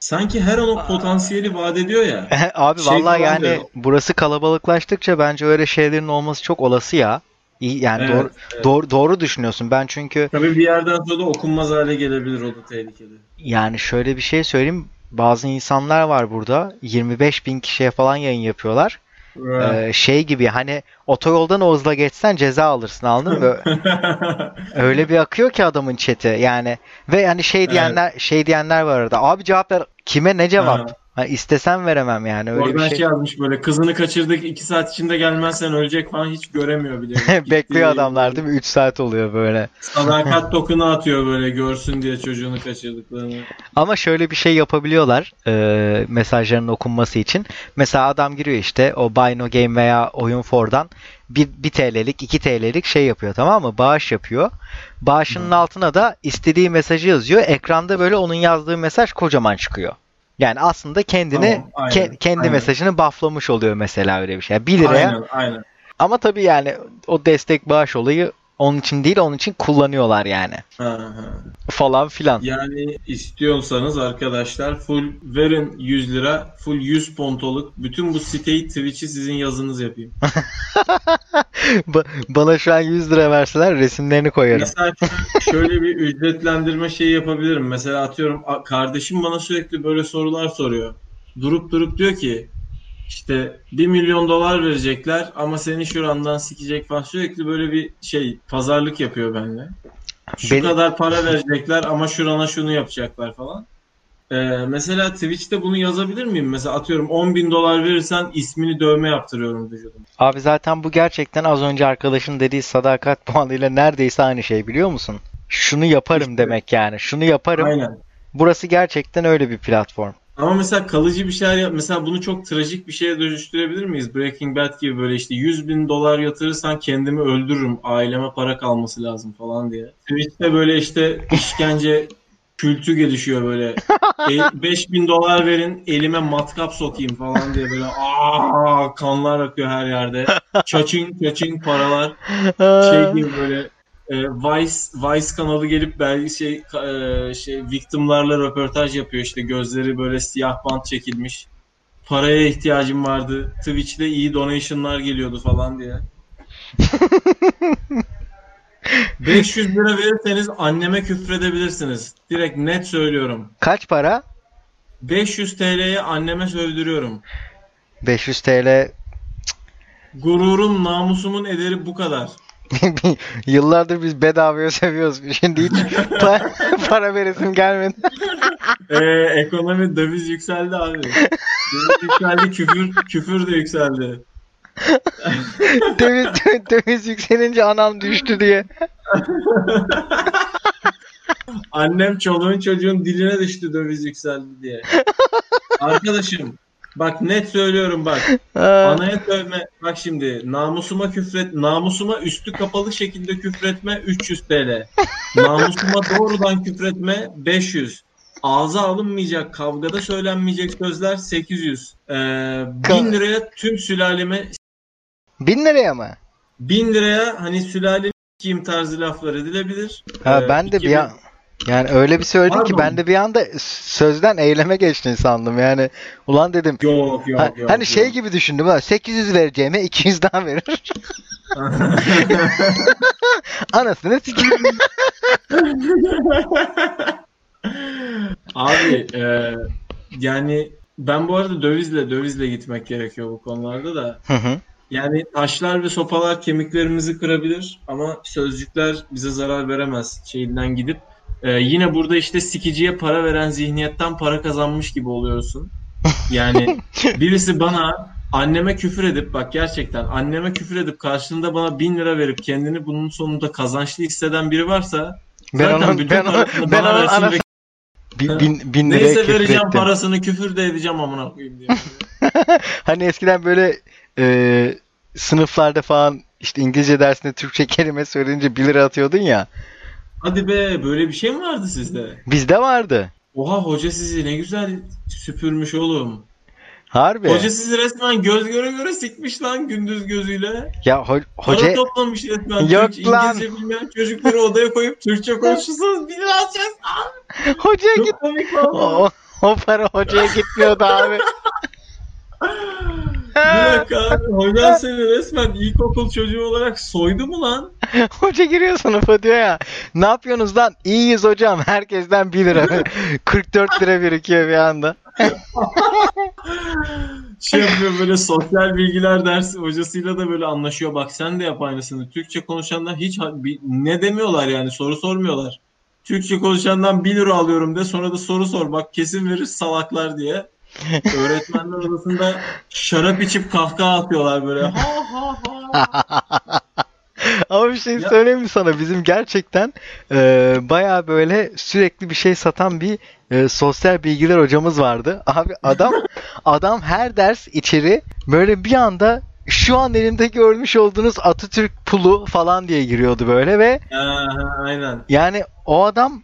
sanki her an o potansiyeli vaat ediyor ya. Abi Şey vallahi yani diyor. burası kalabalıklaştıkça bence öyle şeylerin olması çok olası ya. İyi yani Evet, doğru, evet. doğru doğru düşünüyorsun. Ben çünkü Tabii bir yerden sonra da okunmaz hale gelebilir o da tehlikeli. yani şöyle bir şey söyleyeyim. Bazı insanlar var burada 25 bin kişiye falan yayın yapıyorlar. Ee, şey gibi hani otoyoldan o hızla geçsen ceza alırsın anladın mı? Öyle bir akıyor ki adamın chat'i yani ve hani şey diyenler şey diyenler var arada. Abi cevap ver. Kime ne cevap? Ha. Ha, istesem veremem yani öyle Oradan bir şey. şey. yazmış böyle kızını kaçırdık iki saat içinde gelmezsen ölecek falan hiç göremiyor bile. Bekliyor adamlar değil mi? 3 saat oluyor böyle. Sadakat tokunu atıyor böyle görsün diye çocuğunu kaçırdıklarını. Ama şöyle bir şey yapabiliyorlar e, mesajların okunması için. Mesela adam giriyor işte o Buy No Game veya Oyun For'dan 1, 1 TL'lik 2 TL'lik şey yapıyor tamam mı? Bağış yapıyor. Bağışının altına da istediği mesajı yazıyor. Ekranda böyle onun yazdığı mesaj kocaman çıkıyor. Yani aslında kendini Tamam, aynen, ke- kendi aynen. mesajını bufflamış oluyor mesela öyle bir şey. 1 liraya Aynen aynen. ama tabii yani o destek bağış olayı onun için değil onun için kullanıyorlar yani. Ha, ha. Falan filan. Yani istiyorsanız arkadaşlar full verin 100 lira full 100 pontoluk bütün bu siteyi Twitch'i sizin yazınız yapayım. Ba- Bana şu an 100 lira verseler resimlerini koyarım. Mesela şöyle bir ücretlendirme şeyi yapabilirim. Mesela atıyorum kardeşim bana sürekli böyle sorular soruyor. Durup durup diyor ki işte 1 milyon dolar verecekler ama seni şurandan sikecek falan. Sürekli böyle bir şey pazarlık yapıyor benimle. Şu Benim- kadar para verecekler ama şurana şunu yapacaklar falan. Ee, mesela Twitch'te bunu yazabilir miyim? Mesela atıyorum 10 bin dolar verirsen ismini dövme yaptırıyorum vücuduma. Abi zaten bu gerçekten az önce arkadaşın dediği sadakat puanıyla neredeyse aynı şey biliyor musun? Şunu yaparım İşte. demek yani. Şunu yaparım. Aynen. Burası gerçekten öyle bir platform. Ama mesela kalıcı bir şeyler yap. Mesela bunu çok trajik bir şeye dönüştürebilir miyiz? Breaking Bad gibi böyle işte 100 bin dolar yatırırsan kendimi öldürürüm. Aileme para kalması lazım falan diye. Twitch'te böyle işte işkence kültü gelişiyor böyle. E, 5 bin dolar verin elime matkap sokayım falan diye böyle aa kanlar akıyor her yerde. Çaçın çaçın paralar. Şey gibi böyle e, Vice Vice kanalı gelip belki şey e, şey victimlarla röportaj yapıyor işte gözleri böyle siyah bant çekilmiş. Paraya ihtiyacım vardı. Twitch'te iyi donation'lar geliyordu falan diye. 500 lira verirseniz anneme küfredebilirsiniz. Direkt net söylüyorum. Kaç para? 500 TL'ye anneme sövdürüyorum. 500 TL. Gururum, namusumun ederi bu kadar. Yıllardır biz bedavaya seviyoruz. Şimdi hiç pa- para veresim gelmedi. Ee, ekonomi döviz yükseldi abi. Döviz yükseldi, küfür küfür de yükseldi. döviz, döviz yükselince anam düştü diye. Annem çoluğun çocuğun diline düştü döviz yükseldi diye. Arkadaşım bak net söylüyorum bak. Anaya sövme. Bak şimdi namusuma küfret, namusuma üstü kapalı şekilde küfretme 300 TL. Namusuma doğrudan küfretme 500. Ağza alınmayacak, kavgada söylenmeyecek sözler 800. Ee, 1000 liraya tüm sülaleme bin liraya mı? 1000 liraya hani sülale kim tarzı laflar edilebilir. Ha, Ee, ben de bir 2000 an yani öyle bir söyledin ki Pardon. ben de bir anda sözden eyleme geçtin sandım. Yani ulan dedim Yok yok Ha- yok. hani şey yok. gibi düşündüm ha 800 vereceğime 200 daha verir. Anasını sikeyim. Abi e, yani ben bu arada dövizle dövizle gitmek gerekiyor bu konularda da. Hı hı. Yani taşlar ve sopalar kemiklerimizi kırabilir ama sözcükler bize zarar veremez şeyinden gidip. E, yine burada işte sikiciye para veren zihniyetten para kazanmış gibi oluyorsun. Yani birisi bana anneme küfür edip bak gerçekten anneme küfür edip karşılığında bana bin lira verip kendini bunun sonunda kazançlı hisseden biri varsa Ben zaten onun bütün ben parasını ben bana onun versin ve bin, bin, bin liraya Neyse vereceğim ettim. parasını küfür de edeceğim amına koyayım diye. Hani eskiden böyle e, sınıflarda falan işte İngilizce dersinde Türkçe kelime söyleyince 1 lira atıyordun ya. Hadi be böyle bir şey mi vardı sizde? Bizde vardı. Oha hoca sizi ne güzel süpürmüş oğlum. Harbi. Hoca sizi resmen göz göre göre sikmiş lan gündüz gözüyle. Ya ho- Para hoca toplamış resmen. Yok Türkçe, lan. İngilizce bilmeyen çocukları odaya koyup Türkçe konuşursanız bir alacağız. hocaya git. Çok komik. O, o para hocaya gitmiyordu abi. Bir dakika abi. Hocan seni resmen ilkokul çocuğu olarak soydu mu lan? Hoca giriyor sınıfa diyor ya. Ne yapıyorsunuz lan? İyiyiz hocam. Herkesten 1 lira. 44 lira birikiyor bir anda. Şey yapıyor böyle sosyal bilgiler dersi hocasıyla da böyle anlaşıyor. Bak sen de yap aynısını. Türkçe konuşanlar hiç ne demiyorlar yani soru sormuyorlar. Türkçe konuşandan 1 lira alıyorum de sonra da soru sor. Bak kesin verir salaklar diye. Öğretmenler odasında şarap içip kahkaha atıyorlar böyle. Ha ha ha. Ama bir şey söyleyeyim mi sana? Bizim gerçekten e, baya böyle sürekli bir şey satan bir e, sosyal bilgiler hocamız vardı. Abi adam adam her ders içeri böyle bir anda şu an elimde görmüş olduğunuz Atatürk pulu falan diye giriyordu böyle ve Ha, ha, aynen. yani o adam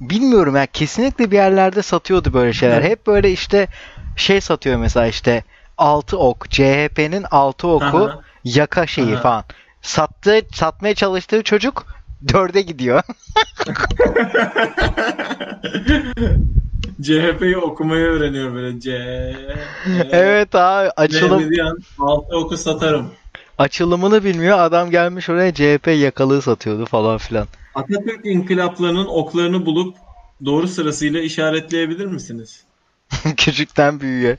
bilmiyorum ya kesinlikle bir yerlerde satıyordu böyle şeyler. Hep böyle işte şey satıyor mesela işte altı ok CHP'nin altı oku Aha. yaka şeyi Aha. falan. Sattığı, satmaya çalıştığı çocuk dörde gidiyor. CHP'yi okumayı öğreniyor böyle. C. evet abi açılım altı oku satarım. açılımını bilmiyor. Adam gelmiş oraya CHP yakalığı satıyordu falan filan. Atatürk inkılaplarının oklarını bulup doğru sırasıyla işaretleyebilir misiniz? Küçükten büyüğe.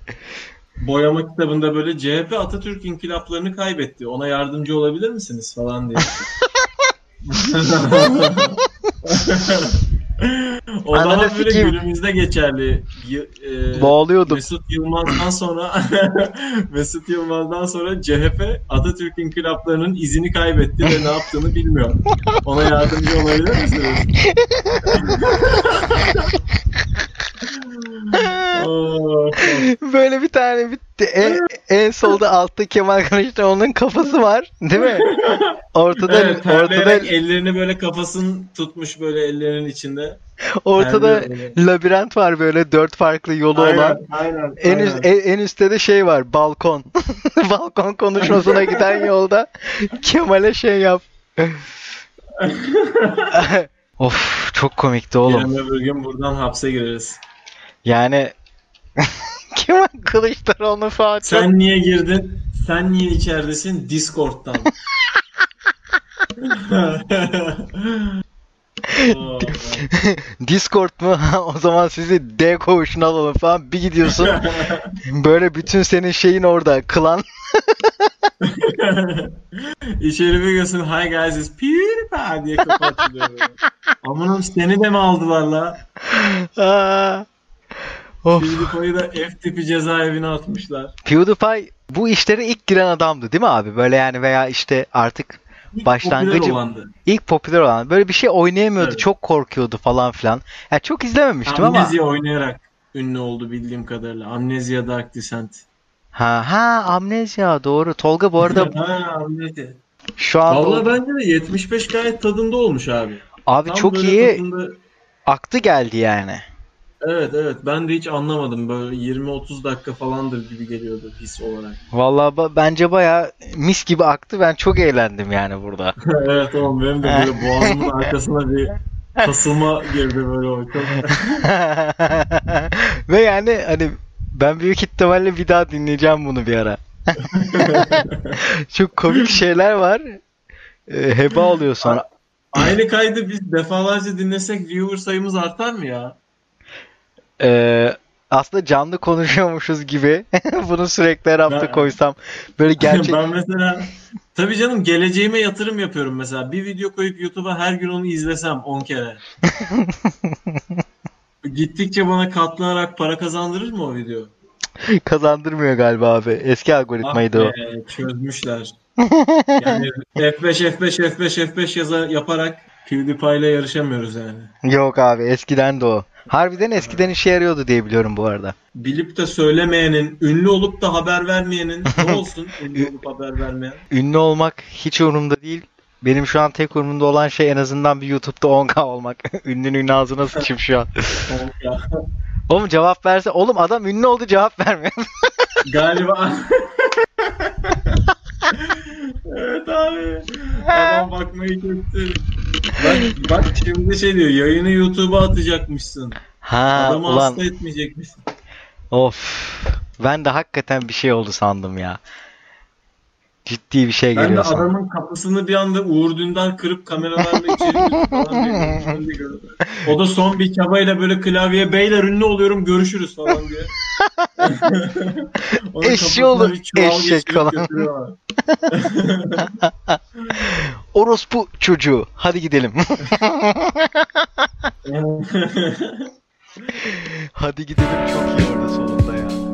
Boyama kitabında böyle CHP Atatürk inkılaplarını kaybetti. Ona yardımcı olabilir misiniz falan diye. o Ananı daha böyle sikeyim. günümüzde geçerli. Y- e, Boğuluyordum. Mesut Yılmaz'dan sonra Mesut Yılmaz'dan sonra CHP Atatürk inkılaplarının izini kaybetti ve ne yaptığını bilmiyor. Ona yardımcı olabilir misiniz? Böyle bir tane bitti. En, en solda altta Kemal Kılıçdaroğlu'nun kafası var. Değil mi? Ortada evet, ortada ellerini böyle kafasını tutmuş böyle ellerinin içinde. ortada labirent var böyle dört farklı yolu Aynen, olan. aynen, En, üst, aynen. en, en üstte de şey var balkon. balkon konuşmasına giden yolda Kemal'e şey yap. of çok komikti oğlum. Yarın öbür gün buradan hapse gireriz. Yani Kemal Kılıçdaroğlu çok- Sen niye girdin? Sen niye içeridesin? Discord'dan. Discord mu? o zaman sizi D koğuşuna alalım falan. Bir gidiyorsun. böyle bütün senin şeyin orada. Klan. İçeri bir giriyorsun. Hi guys it's PewDiePie diye böyle. Amanım seni de mi aldılar la? Of. PewDiePie'yi da F tipi cezaevine atmışlar. PewDiePie bu işlere ilk giren adamdı değil mi abi? Böyle yani veya işte artık İlk Başlangıcı- popüler olandı. ilk popüler olan. Böyle bir şey oynayamıyordu. Evet. Çok korkuyordu falan filan. Ya çok izlememiştim ama. Amnezya oynayarak ünlü oldu bildiğim kadarıyla. Amnezya Dark Descent. Ha ha amnezya doğru. Tolga bu arada ha, Amnezya. şu anda Vallahi bence de 75 gayet tadında olmuş abi. abi Tam çok iyi tadında- aktı geldi yani. Evet evet ben de hiç anlamadım böyle 20-30 dakika falandır gibi geliyordu his olarak. Vallahi ba- bence baya mis gibi aktı. Ben çok eğlendim yani burada. evet oğlum benim de böyle boğazımın arkasına bir kasılma girdi böyle o. Ve yani hani ben büyük ihtimalle bir daha dinleyeceğim bunu bir ara. Çok komik şeyler var. Ee, heba oluyor sonra. Aynı kaydı biz defalarca dinlesek viewer sayımız artar mı ya? Ee, aslında canlı konuşuyormuşuz gibi. Bunu sürekli her hafta Ben- koysam. Böyle gerçek ben mesela tabii canım geleceğime yatırım yapıyorum mesela. Bir video koyup YouTube'a her gün onu izlesem 10 kere. Gittikçe bana katlanarak para kazandırır mı o video? kazandırmıyor galiba abi. Eski algoritmaydı o. Ah be, çözmüşler. Yani F5 F5 F5 F5 yaza, yaparak PewDiePie ile yarışamıyoruz yani. Yok abi eskiden de o. Harbiden eskiden işe yarıyordu diye biliyorum bu arada. Bilip de söylemeyenin, ünlü olup da haber vermeyenin ne olsun ünlü olup haber vermeyen? Ünlü olmak hiç umurumda değil. Benim şu an tek umurumda olan şey en azından bir YouTube'da 10K olmak. Ünlünün ağzına sıçayım şu an. Ya, Oğlum cevap verse. Oğlum adam ünlü oldu cevap vermiyor. Galiba. evet abi. Adam bakmayı kesti. Bak, bak şimdi şey diyor yayını YouTube'a atacakmışsın. Ha Adamı ulan hasta etmeyecekmişsin. of. Ben de hakikaten bir şey oldu sandım ya. Ciddi bir şey Ben de geliyor sandım. adamın kapısını bir anda Uğur Dündar kırıp kameralarla içeri falan. O da son bir çabayla böyle klavyeye beyler ünlü oluyorum görüşürüz falan diye. Bir çuval eşek falan. Orospu çocuğu. Hadi gidelim. Hadi gidelim çok iyi orada sonunda ya.